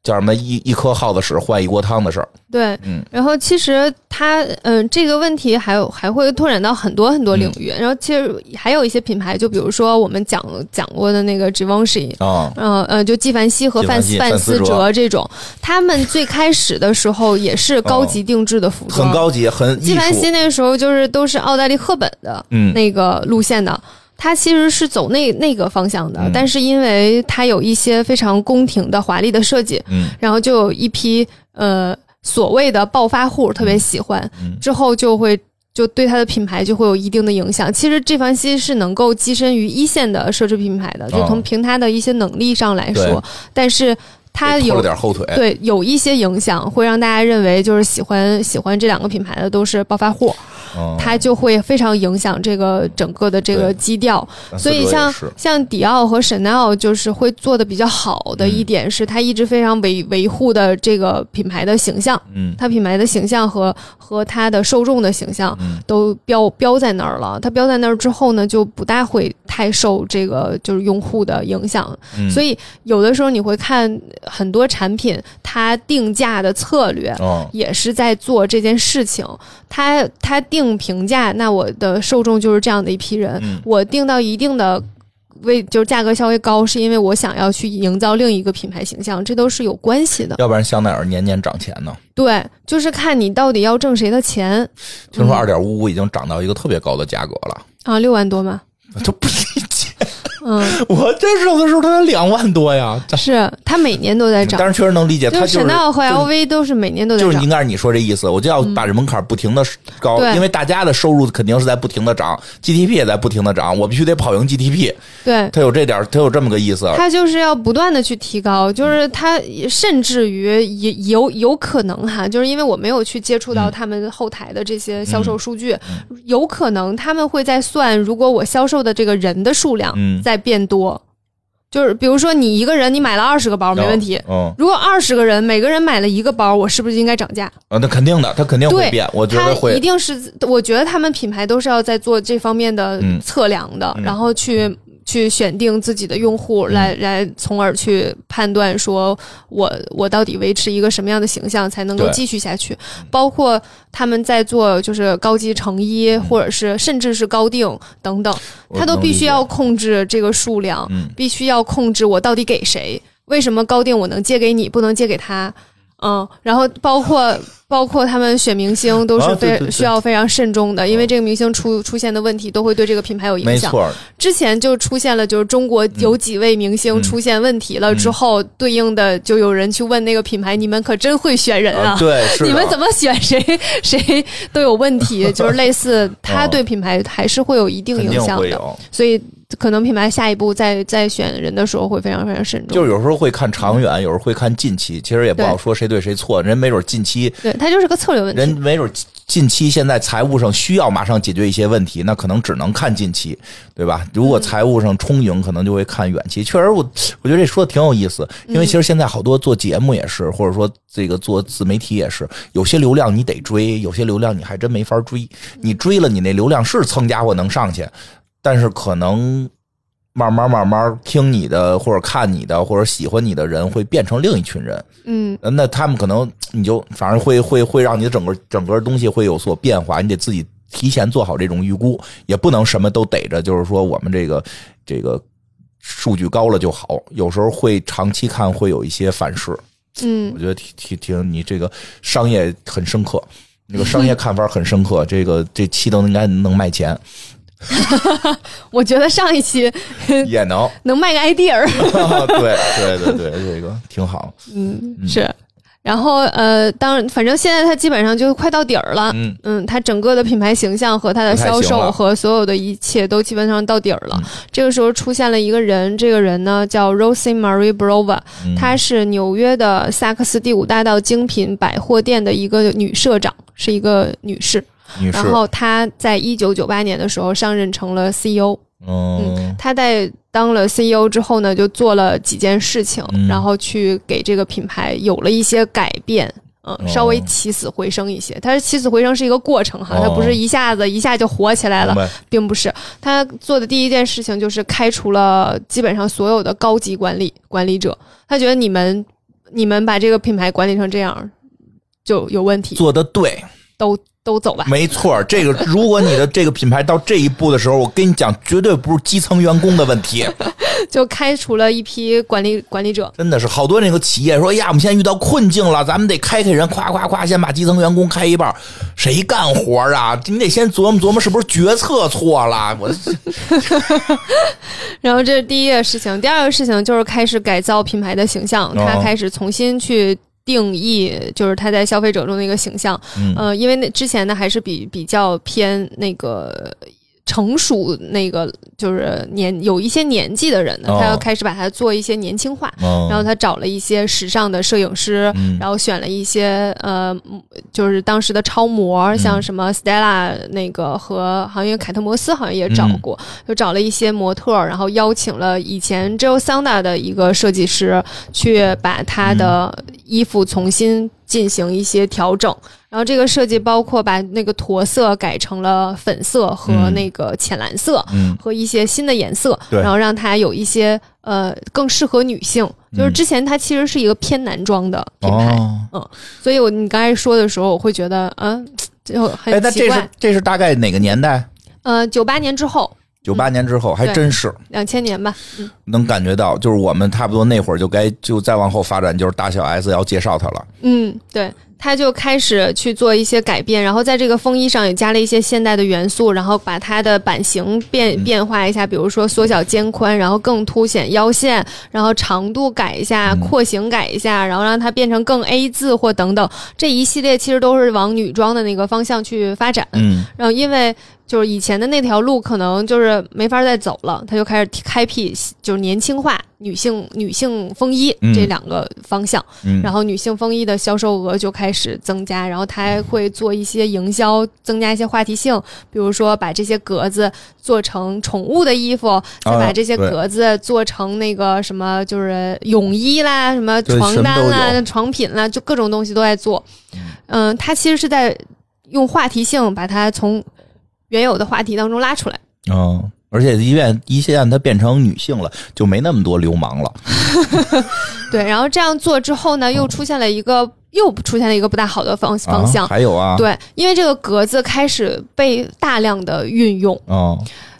叫什么一一颗耗子屎换一锅汤的事儿。对，嗯然后其实它，嗯、这个问题还有还会拓展到很多很多领域。嗯然后其实还有一些品牌，就比如说我们讲讲过的那个 Givenchy，啊、呃呃，就纪梵希和范希范思哲哲这种，他们最开始的时候也是高级定制的服装，很高级，很纪梵希术。那时候就是都是奥黛丽·赫本的嗯那个路线的。他其实是走那那个方向的，嗯。但是因为它有一些非常宫廷的华丽的设计，嗯。然后就有一批呃所谓的暴发户特别喜欢，嗯。之后就会就对它的品牌就会有一定的影响。其实纪梵希是能够跻身于一线的奢侈品牌的，就哦。从凭它的一些能力上来对。说，但是它拖有了点后腿。对有一些影响，会让大家认为就是喜欢喜欢这两个品牌的都是暴发户，嗯，它就会非常影响这个整个的这个基调。所以像像迪奥和 Chanel 就是会做的比较好的一点是，它一直非常维维护的这个品牌的形象，嗯它品牌的形象和和它的受众的形象嗯都标标在那儿了。它标在那儿之后呢，就不大会太受这个就是用户的影响。嗯，所以有的时候你会看很多产品，它定价的策略。哦也是在做这件事情，它它定评价，那我的受众就是这样的一批人，嗯我定到一定的位，就是价格稍微高，是因为我想要去营造另一个品牌形象，这都是有关系的。要不然香奈儿年年涨钱呢。对，就是看你到底要挣谁的钱听说二点五五已经涨到一个特别高的价格了，啊，六万多吗？这不理解。嗯，我这时候的时候，它才两万多呀，是它每年都在涨，但是确实能理解，它就是就是 Chanel 和 LV 都是每年都在涨就是应。该是你说这意思，我就要把这门槛不停的高，因为大家的收入肯定是在不停的涨，GDP 也在不停的涨，我必须得跑赢 GDP，对，它有这点儿，它有这么个意思。它就是要不断的去提高，就是它甚至于也有有可能哈，就是因为我没有去接触到嗯。他们后台的这些销售数据，有可能他们会在算，如果我销售的这个人的数量嗯在变多，就是比如说你一个人你买了二十个包没问题。嗯，如果二十个人每个人买了一个包，我是不是应该涨价？啊，那肯定的，它肯定会变，我觉得会一，定是，我觉得他们品牌都是要在做这方面的嗯测量的，嗯然后去去选定自己的用户，来来从而去判断说我我到底维持一个什么样的形象才能够继续下去。包括他们在做就是高级成衣，或者是甚至是高定等等，他都必须要控制这个数量，嗯必须要控制我到底给谁。为什么高定我能借给你，不能借给他？嗯，然后包括包括他们选明星都是非、需要非常慎重的，因为这个明星出出现的问题都会对这个品牌有影响。没错，之前就出现了，就是中国有几位明星嗯出现问题了之后，对应的就有人去问那个品牌：“你们可真会选人啊！”对，你们怎么选谁谁都有问题，就是类似，它对品牌还是会有一定影响的。所以可能品牌下一步再再选人的时候会非常非常慎重。就是有时候会看长远，有时候会看近期，其实也不好说谁对谁错。人没准近期，对他就是个策略问题。人没准近期现在财务上需要马上解决一些问题，那可能只能看近期，对吧？如果财务上充盈，可能就会看远期。确实，我我觉得这说的挺有意思，因为其实现在好多做节目也是，或者说这个做自媒体也是，有些流量你得追，有些流量你还真没法追。你追了，你那流量是蹭家伙能上去，但是可能。慢慢慢慢听你的，或者看你的，或者喜欢你的人会变成另一群人。嗯，那他们可能你就反正会会会让你的整个整个东西会有所变化。你得自己提前做好这种预估，也不能什么都逮着。就是说，我们这个这个数据高了就好，有时候会长期看会有一些反噬。嗯，我觉得挺挺挺，你这个商业很深刻，那个商业 看法很深刻。这个这期都应该能卖钱。我觉得上一期 也能 能卖个 idea，对对对对，这个挺好。嗯，是。然后呃，当反正现在它基本上就快到底儿了。嗯嗯，它整个的品牌形象和它的销售和所有的一切都基本上到底儿了。这个时候出现了一个人，这个人呢叫 Rosie Marie Brova，她是纽约的萨克斯第五大道精品百货店的一个女社长，是一个女士。然后他在一九九八年的时候上任成了 CEO。嗯，他在当了 CEO 之后呢，就做了几件事情，然后去给这个品牌有了一些改变，嗯，稍微起死回生一些。但是起死回生是一个过程哈，它不是一下子一下就火起来了，并不是。他做的第一件事情就是开除了基本上所有的高级管理管理者，他觉得你们你们把这个品牌管理成这样就有问题。做的对，都。都走吧，没错。这个，如果你的这个品牌到这一步的时候，我跟你讲，绝对不是基层员工的问题，就开除了一批管理管理者。真的是好多那个企业说呀，我们现在遇到困境了，咱们得开开人，夸夸夸，先把基层员工开一半，谁干活啊？你得先琢磨琢磨，是不是决策错了？我。然后这是第一个事情，第二个事情就是开始改造品牌的形象，他开始重新去。定义就是他在消费者中的一个形象，呃，因为那之前呢还是比比较偏那个。成熟那个就是年有一些年纪的人呢，他要开始把它做一些年轻化，然后他找了一些时尚的摄影师，然后选了一些呃，就是当时的超模，像什么 Stella 那个和好像凯特摩斯好像也找过，就找了一些模特，然后邀请了以前 Jo Sanda 的一个设计师去把他的衣服重新进行一些调整。然后这个设计包括把那个驼色改成了粉色和那个浅蓝色，和一些新的颜色，然后让它有一些呃更适合女性。就是之前它其实是一个偏男装的品牌，嗯，所以我你刚才说的时候，我会觉得嗯，就很奇怪。这是这是大概哪个年代？呃，九八年之后。九八年之后还真是两千年吧，能感觉到，就是我们差不多那会儿就该就再往后发展，就是大小 S 要介绍他了。嗯，对。他就开始去做一些改变，然后在这个风衣上也加了一些现代的元素，然后把它的版型变变化一下，比如说缩小肩宽，然后更凸显腰线，然后长度改一下，廓形改一下，然后让它变成更 A 字或等等，这一系列其实都是往女装的那个方向去发展。嗯，然后因为。就是以前的那条路可能就是没法再走了，他就开始开辟就是年轻化女性女性风衣这两个方向，然后女性风衣的销售额就开始增加，然后他还会做一些营销，增加一些话题性，比如说把这些格子做成宠物的衣服，再把这些格子做成那个什么就是泳衣啦，什么床单啦、床品啦，就各种东西都在做。嗯，他其实是在用话题性把它从。原有的话题当中拉出来，嗯，而且一旦一旦它变成女性了，就没那么多流氓了。对，然后这样做之后呢，又出现了一个，又出现了一个不大好的方方向。还有啊，对，因为这个格子开始被大量的运用。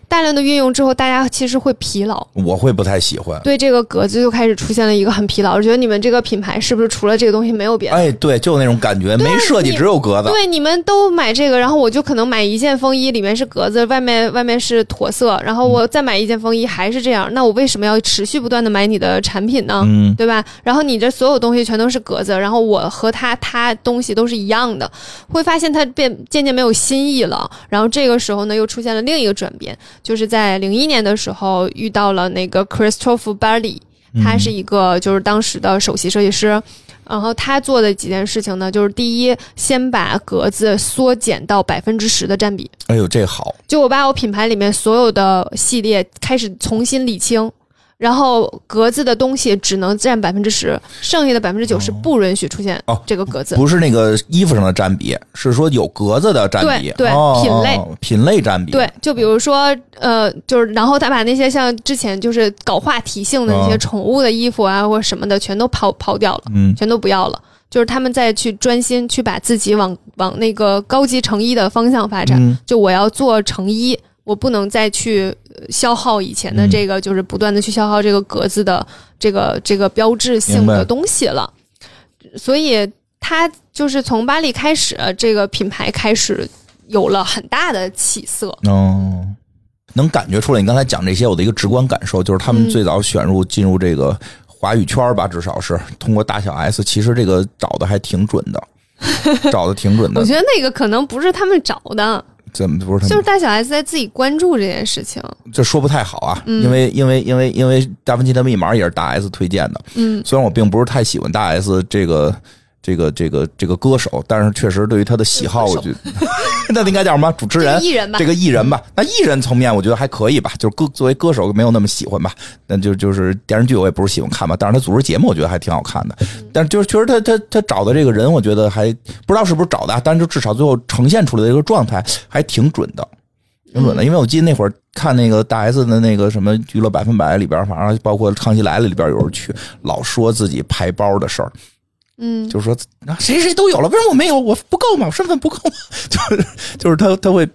大量的运用之后，大家其实会疲劳。我会不太喜欢。对这个格子就开始出现了一个很疲劳。我觉得你们这个品牌是不是除了这个东西没有别的？哎，对，就那种感觉，没设计，只有格子。对，你们都买这个，然后我就可能买一件风衣，里面是格子，外面外面是驼色，然后我再买一件风衣还是这样，那我为什么要持续不断的买你的产品呢？嗯，对吧？然后你这所有东西全都是格子，然后我和他他东西都是一样的，会发现它变渐渐没有新意了。然后这个时候呢，又出现了另一个转变，就是在零一年的时候遇到了那个 Christopher Barley，他是一个就是当时的首席设计师。然后他做的几件事情呢，就是第一，先把格子缩减到百分之十的占比。哎呦，这好！就我把我品牌里面所有的系列开始重新理清。然后格子的东西只能占百分之十，剩下的百分之九十不允许出现哦。这个格子不是那个衣服上的占比，是说有格子的占比，对品类品类占比。对，就比如说呃，就是然后他把那些像之前就是搞话题性的那些宠物的衣服啊或者什么的全都抛抛掉了，嗯，全都不要了。就是他们再去专心去把自己往往那个高级成衣的方向发展。就我要做成衣。我不能再去消耗以前的这个，就是不断的去消耗这个格子的这个这个标志性的东西了。所以，它就是从巴黎开始，这个品牌开始有了很大的起色。哦，能感觉出来。你刚才讲这些，我的一个直观感受就是，他们最早选入进入这个华语圈吧，至少是通过大小 S，其实这个找的还挺准的，找的挺准的。我觉得那个可能不是他们找的。怎么不是？就是大小 S 在自己关注这件事情，这说不太好啊。因为因为因为因为达芬奇的密码也是大 S 推荐的。嗯，虽然我并不是太喜欢大 S 这个。这个这个这个歌手，但是确实对于他的喜好，我觉得 那应该叫什么？主持人，艺人吧。这个艺人吧，那艺人层面，我觉得还可以吧。就是歌作为歌手没有那么喜欢吧。那就就是电视剧我也不是喜欢看吧，但是他组织节目我觉得还挺好看的。但是就是确实他他他找的这个人，我觉得还不知道是不是找的，但是就至少最后呈现出来的一个状态还挺准的，挺准的。因为我记得那会儿看那个大 S 的那个什么娱乐百分百里边，反正包括康熙来了里边有人去老说自己排包的事儿。嗯，就是说，谁谁都有了，为什么我没有？我不够吗？我身份不够吗？就是就是他他会，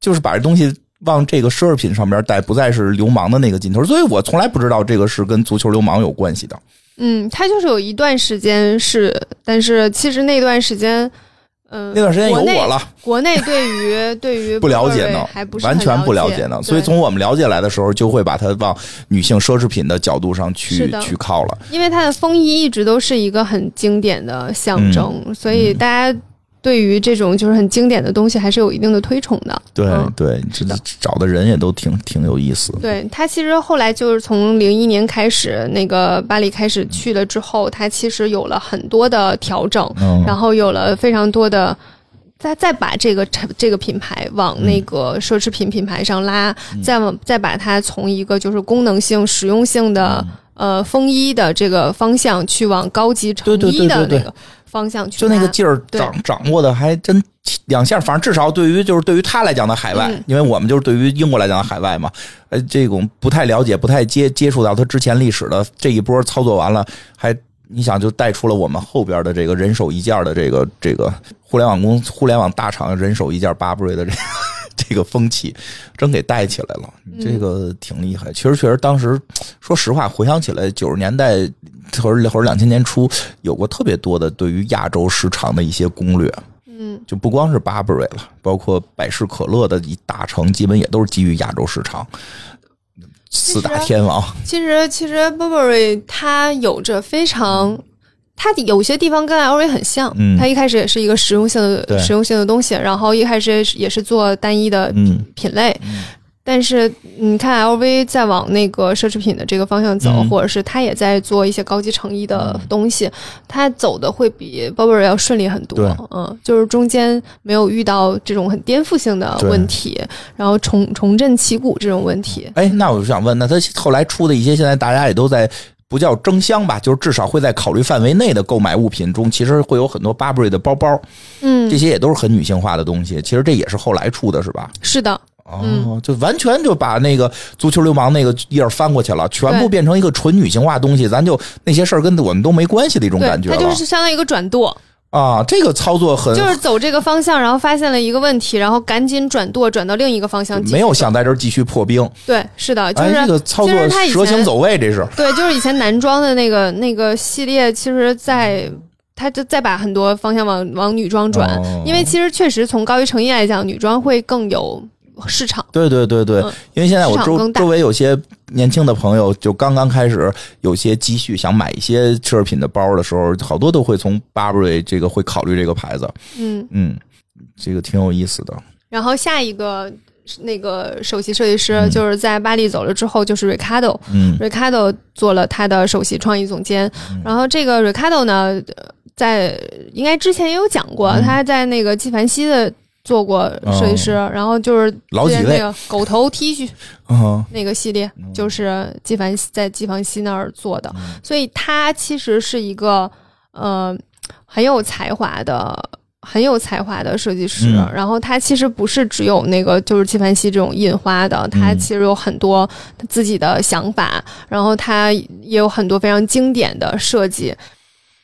就是把这东西往这个奢侈品上边带，不再是流氓的那个劲头。所以我从来不知道这个是跟足球流氓有关系的。嗯，他就是有一段时间是，但是其实那段时间。嗯，那段时间有我了。国内对于对于 不了解呢，还不是完全不了解呢。所以从我们了解来的时候，就会把它往女性奢侈品的角度上去去靠了。因为它的风衣一直都是一个很经典的象征，所以大家。对于这种就是很经典的东西，还是有一定的推崇的。对对，这找的人也都挺挺有意思。对他其实后来就是从零一年开始，那个巴黎开始去了之后，他其实有了很多的调整，然后有了非常多的，再再把这个这个品牌往那个奢侈品品牌上拉，再往再把它从一个就是功能性、实用性的呃风衣的这个方向去往高级成衣的那个。方向去，就那个劲儿掌掌握的还真两下，反正至少对于就是对于他来讲的海外，因为我们就是对于英国来讲的海外嘛，呃，这种不太了解、不太接接触到他之前历史的这一波操作完了，还你想就带出了我们后边的这个人手一件的这个这个互联网公互联网大厂人手一件 Burberry 的这个 这个风气，真给带起来了，这个挺厉害。其实确实当时说实话，回想起来九十年代。或者或者两千年初有过特别多的对于亚洲市场的一些攻略，嗯，就不光是 Burberry 了，包括百事可乐的一大成，基本也都是基于亚洲市场。四大天王，其实其实 Burberry 它有着非常，它有些地方跟 LV 很像，它一开始也是一个实用性的实用性的东西，然后一开始也是做单一的品类。但是你看，LV 在往那个奢侈品的这个方向走，或者是它也在做一些高级成衣的东西，它走的会比 Burberry 要顺利很多。嗯，就是中间没有遇到这种很颠覆性的问题，然后重重振旗鼓这种问题。哎，那我就想问，那它后来出的一些，现在大家也都在不叫争相吧，就是至少会在考虑范围内的购买物品中，其实会有很多 Burberry 的包包。嗯，这些也都是很女性化的东西。其实这也是后来出的，是吧？是的。哦，就完全就把那个足球流氓那个页翻过去了，全部变成一个纯女性化东西，咱就那些事儿跟我们都没关系的一种感觉它就是相当于一个转舵啊，这个操作很就是走这个方向，然后发现了一个问题，然后赶紧转舵转到另一个方向，没有想在这儿继续破冰。对，是的，就是这个操作蛇形走位，这是对，就是以前男装的那个那个系列，其实在他就再把很多方向往往女装转，因为其实确实从高于成衣来讲，女装会更有。市场。对对对对，因为现在我周周围有些年轻的朋友，就刚刚开始有些积蓄，想买一些奢侈品的包的时候，好多都会从 Burberry 这个会考虑这个牌子。嗯。嗯，这个挺有意思的。然后下一个那个首席设计师，就是在巴黎走了之后，就是 Ricardo。嗯。Ricardo 做了他的首席创意总监，然后这个 Ricardo 呢，呃在应该之前也有讲过，嗯。他在那个纪梵希的做过设计师，然后就是老几位之前那个狗头 T 恤嗯。那个系列，就是纪梵希在纪梵希那儿做的，所以他其实是一个呃很有才华的。很有才华的设计师，嗯。然后他其实不是只有那个就是纪梵希这种印花的，他嗯其实有很多自己的想法，然后他也有很多非常经典的设计。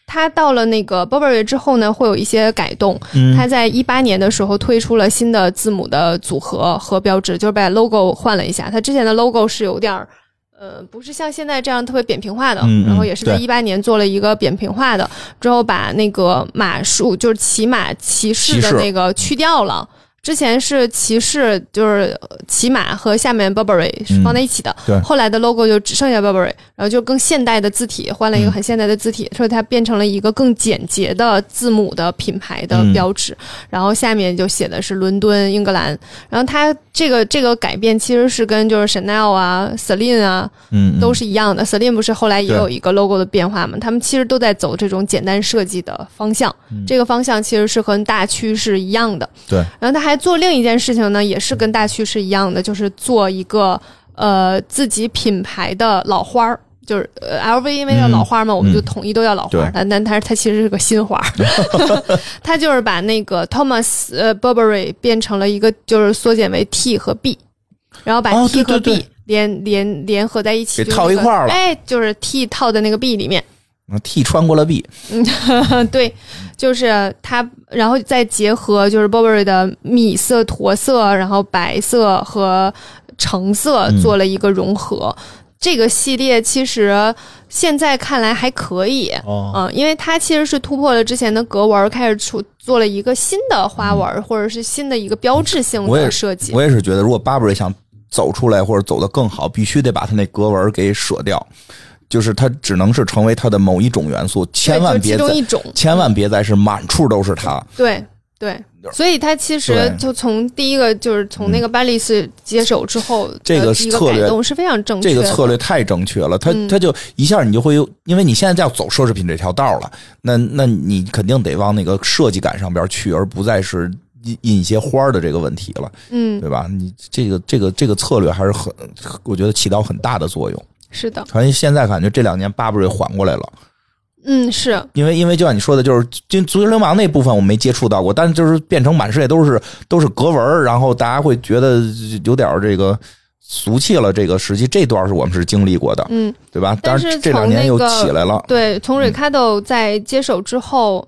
他到了那个 Burberry 之后呢，会有一些改动。嗯他在一八年的时候推出了新的字母的组合和标志，就是把 logo 换了一下。它之前的 logo 是有点儿。呃，不是像现在这样特别扁平化的，然后也是在对一八年做了一个扁平化的，之后把那个马术就是骑马骑士的那个去掉了。之前是骑士，就是呃骑马和下面 Burberry 是放在一起的，对后来的 logo 就只剩下 Burberry，然后就更现代的字体，换了一个很现代的字体，所以它变成了一个更简洁的字母的品牌的标志。然后下面就写的是伦敦、英格兰。然后它这个这个改变其实是跟就是 Chanel 啊、Celine 啊嗯，都是一样的。Celine 不是后来也有一个 logo 的变化嘛？他们其实都在走这种简单设计的方向。这个方向其实是和大趋势一样的。对，然后他还做另一件事情呢，也是跟大趋势一样的，就是做一个呃自己品牌的老花儿。就是呃，LV 因为叫老花嘛，我们就统一都叫老花对。但但它它其实是个新花，它就是把那个 Thomas 呃 Burberry 变成了一个就是缩减为 T 和 B，然后把哦 T 和 B 对连连联合在一起，套一块儿了哎，就是 T 套在那个 B 里面。T 穿过了 B，对，就是它，然后再结合就是 Burberry 的米色、驼色，然后白色和橙色嗯做了一个融合。这个系列其实现在看来还可以，哦嗯，因为它其实是突破了之前的格纹，开始出做了一个新的花纹，或者是新的一个标志性的设计。我也是觉得，如果 Burberry 想走出来或者走得更好，必须得把它那格纹给舍掉，就是它只能是成为它的某一种元素，千万别再其中一种，千万别再是满处都是它。对对，所以它其实就从第一个就是从那个巴利斯接手之后这个策略是非常正确的。这个策略太正确了，它嗯它就一下你就会有，因为你现在要走奢侈品这条道了，那那你肯定得往那个设计感上边去，而不再是印印一些花儿的这个问题了，嗯，对吧？你这个这个这个策略还是很，我觉得起到很大的作用。是的，反正现在感觉这两年巴布瑞缓过来了，嗯是，因为因为就像你说的，就是就足球流氓那部分我没接触到过，但是就是变成满世界都是都是格纹，然后大家会觉得有点这个俗气了。这个时期这段是我们是经历过的，嗯对吧？但是这两年又起来了，对，从嗯 Ricardo 在接手之后。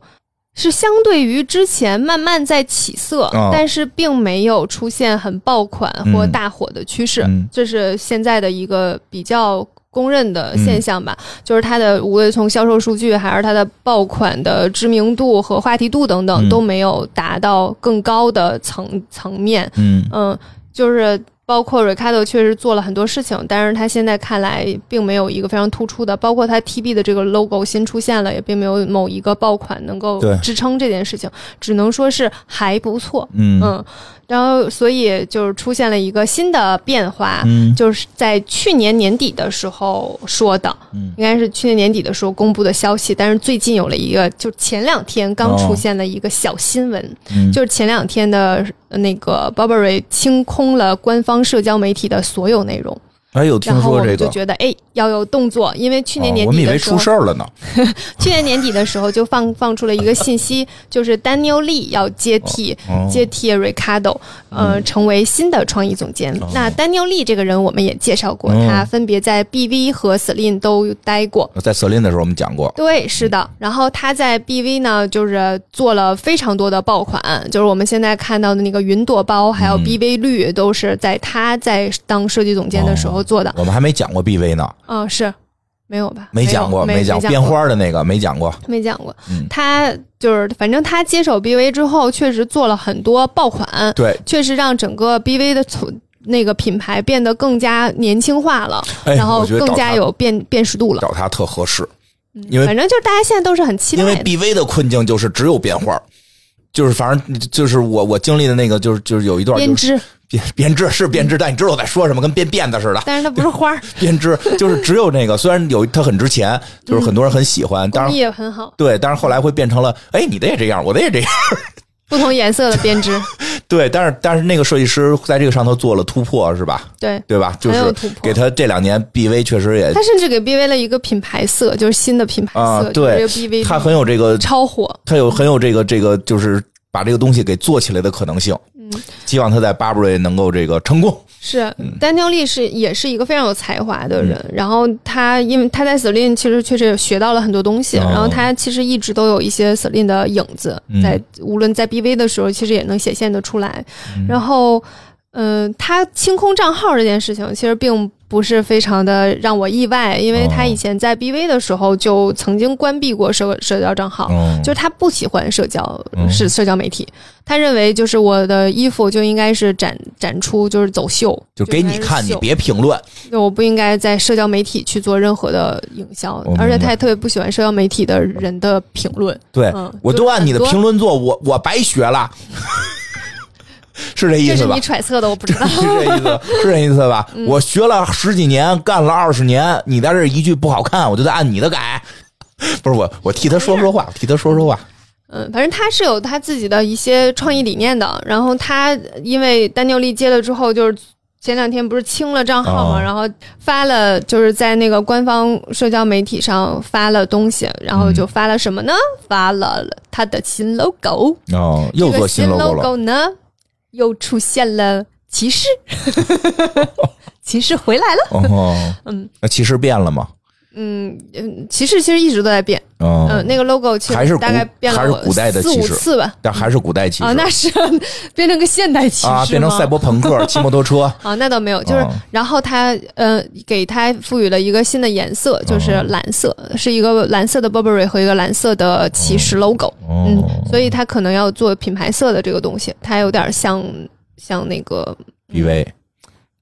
是相对于之前慢慢在起色，哦但是并没有出现很爆款或嗯大火的趋势，嗯这是现在的一个比较公认的嗯现象吧。就是它的无论从销售数据还是它的爆款的知名度和话题度等等，嗯都没有达到更高的层层面。嗯嗯，就是包括 Ricardo 确实做了很多事情，但是他现在看来并没有一个非常突出的，包括他 TB 的这个 logo 新出现了，也并没有某一个爆款能够支撑这件事情，只能说是还不错。嗯嗯，然后所以就是出现了一个新的变化，嗯就是在去年年底的时候说的，嗯应该是去年年底的时候公布的消息，但是最近有了一个，就前两天刚出现了一个小新闻，哦嗯就是前两天的呃那个 Burberry 清空了官方社交媒体的所有内容，哎有听然后我们说这个，就觉得哎要有动作，因为去年年哦我们以为底的时候，出事儿了呢，去年年底的时候就放放出了一个信息，就是 Daniel Lee 要接替、哦接替 Ricardo，呃，成为新的创意总监。那 Daniel Lee 这个人我们也介绍过，哦他分别在 BV 和 Celine 都待过。在 Celine 的时候我们讲过，对，是的。然后他在 BV 呢，就是做了非常多的爆款，就是我们现在看到的那个云朵包，还有嗯。BV 绿，都是在他在当设计总监的时候做的。我们还没讲过 BV 呢，嗯、是没有吧？没讲过，没讲编花的那个没讲过，没讲过。嗯他就是，反正他接手 BV 之后，确实做了很多爆款，对，确实让整个 BV 的从那个品牌变得更加年轻化了，哎然后更加有辨辨识度了。找他特合适，因为反正就是大家现在都是很期待因为。BV 的困境就是只有变花，就是反正就是我我经历的那个就是就是有一段就是编织，编 编织是编织，但你知道我在说什么，跟编辫子似的。但是它不是花儿，编织就是只有那个，虽然有它很值钱，就是很多人很喜欢，当工艺然也很好，对，但是后来会变成了，哎，你的也这样，我的也这样，不同颜色的编织，对，但是但是那个设计师在这个上头做了突破，是吧？对。对吧？就是给他这两年 BV 确实也他甚至给 BV 了一个品牌色，就是新的品牌色，啊对就是这个 BV 他很有这个超火。他有很有这个这个，就是把这个东西给做起来的可能性。嗯，希望他在 Burberry 能够这个成功。是嗯。丹尼尔利是也是一个非常有才华的人，然后他因为他在 Celine 其实确实也学到了很多东西，哦。然后他其实一直都有一些 Celine 的影子嗯。在，无论在 BV 的时候，其实也能显现得出来。嗯。然后，嗯、他清空账号这件事情，其实并不是非常的让我意外，因为他哦。以前在 BV 的时候就曾经关闭过社社交账号，嗯就是他不喜欢社交嗯。是社交媒体，他认为就是我的衣服就应该是展展出，就是走秀，就给你看，你别评论。就我不应该在社交媒体去做任何的营销而且他也特别不喜欢社交媒体的人的评论。对、嗯我都按你的评论做，我我白学了，是这意思吧这是你？揣测的，我不知道。是这意思，是这意思吧？嗯我学了十几年，干了二十年，你在这一句不好看，我就得按你的改。不是我，我替他说说话，替他说说话。嗯，反正他是有他自己的一些创意理念的。然后他因为丹尼利接了之后，就是前两天不是清了账号嘛，哦然后发了就是在那个官方社交媒体上发了东西，然后就发了什么呢？发了他的新 logo。哦，又做新 logo 了。logo 呢，又出现了骑士，骑士回来了。哦，嗯那骑士变了吗？嗯嗯，骑士其实一直都在变。哦，嗯，那个 logo 其还是古实大概变了还是古代的四五次吧。但还是古代骑士啊，那是 变成个现代骑士啊，变成赛博朋克，骑摩托车。啊，那倒没有，就是、哦。然后他呃给他赋予了一个新的颜色，就是哦蓝色，是一个蓝色的 Burberry 和一个蓝色的骑士 logo，、哦。嗯，所以他可能要做品牌色的这个东西，它有点像像那个，BV，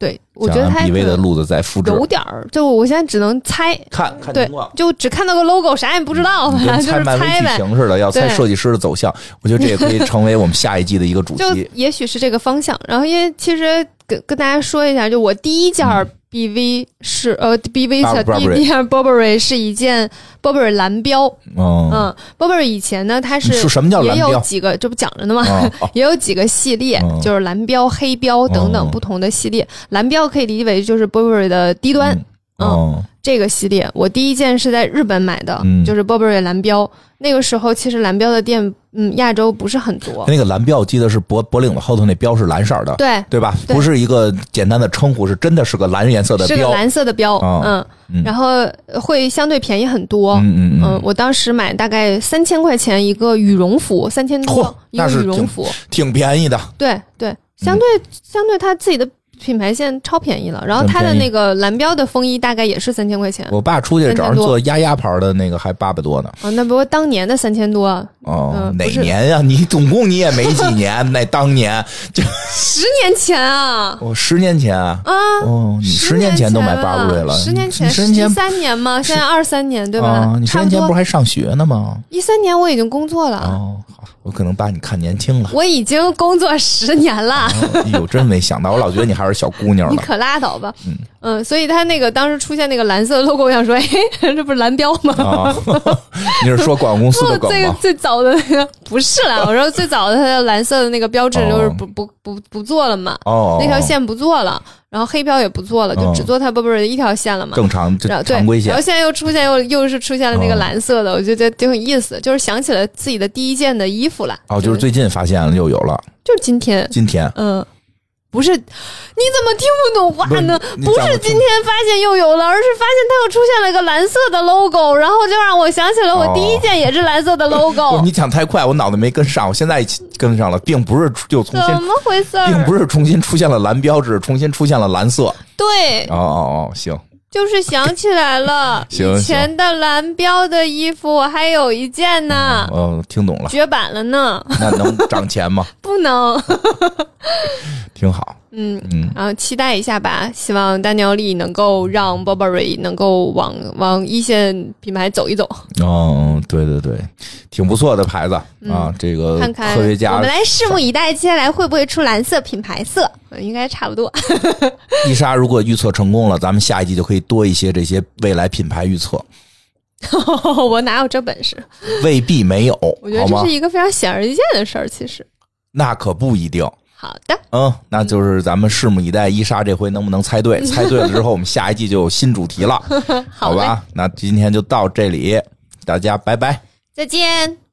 对我觉得它 BV 的路子在复制，有点儿，就我现在只能猜，看看对。，就只看到个 logo，啥也不知道，你跟反 正就是猜漫威剧。情似的，要猜对设计师的走向，我觉得这也可以成为我们下一季的一个主 就题。也许是这个方向。然后，因为其实跟跟大家说一下，就我第一件嗯 BV 是、呃 BV 的 Burberry 第一件 Burberry 是一件 Burberry 蓝标，嗯，嗯，Burberry 以前呢它是是什么叫蓝标也有几个，这不讲着呢吗？也有几个系列，嗯就是蓝标、黑标等等哦不同的系列。蓝标可以理解为就是 Burberry 的低端。嗯哦，这个系列，我第一件是在日本买的，嗯就是 Burberry 蓝标。那个时候其实蓝标的店，嗯，亚洲不是很多。那个蓝标，我记得是脖脖领子后头那标是蓝色的，对，对吧？对不是一个简单的称呼，是真的是个蓝颜色的标。是个蓝色的标，哦嗯，嗯然后会相对便宜很多。嗯嗯嗯，我当时买大概三千块钱一个羽绒服，三千嚯多一个羽绒服，挺便宜的。对对，相对、相对它自己的品牌线超便宜了。然后它的那个蓝标的风衣大概也是三千块钱，我爸出去找人做鸭鸭牌的那个还八百多呢。啊，那不过当年的三千多，哦，哪年呀？你总共你也没几年，那当年就 十年前啊。我十年前啊，啊，哦，你十年年前都买了巴布瑞了，十年前，你十年前三年吗？现在二三年对吧？啊，你十年前不是。还上学呢吗？一三年我已经工作了，哦，好，我可能把你看年轻了。我已经工作十年了。哦哎呦，真没想到，我老觉得你还是小姑娘呢。你可拉倒吧，嗯嗯所以他那个当时出现那个蓝色的 logo，我想说，哎，这不是蓝标吗？啊，你是说广告公司的梗吗？最最早的那个不是啦，我说最早的它的蓝色的那个标志就是哦不不不不做了嘛，哦，那条线不做了，然后黑标也不做了，就哦只做它 Burberry 的一条线了嘛。正常这然后对常规，线。然后现在又出现又又是出现了那个哦蓝色的，我觉得挺有意思，就是想起了自己的第一件的衣服了。哦，就是最近发现了又有了，就是今天，今天。嗯，不是，你怎么听不懂话呢？不不是今天发现又有了，而是发现它又出现了个蓝色的 logo，然后就让我想起了我第一件也是蓝色的 logo，、是你讲太快，我脑子没跟上，我现在跟上了，并不是就重新怎，么回事？并不是重新出现了蓝标志，重新出现了蓝色。对，哦哦哦，行，就是想起来了，行以前的蓝标的衣服我还有一件呢，哦，听懂了，绝版了呢，那能涨钱吗？不能。挺好。嗯嗯，然后期待一下吧，希望丹尼奥利能够让 Burberry 能够往往一线品牌走一走，哦，对对对，挺不错的牌子啊，这个嗯看看科学家我们来拭目以待，接下来会不会出蓝色品牌色？呃应该差不多。伊莎如果预测成功了，咱们下一季就可以多一些这些未来品牌预测，我哪有这本事？未必没有，我觉得这是？一个非常显而易见的事儿。其实，那可不一定。好的，嗯，那就是咱们拭目以待，伊莎这回能不能猜对？猜对了之后，我们下一季就有新主题了，好嘞，吧？那今天就到这里，大家拜拜。再见。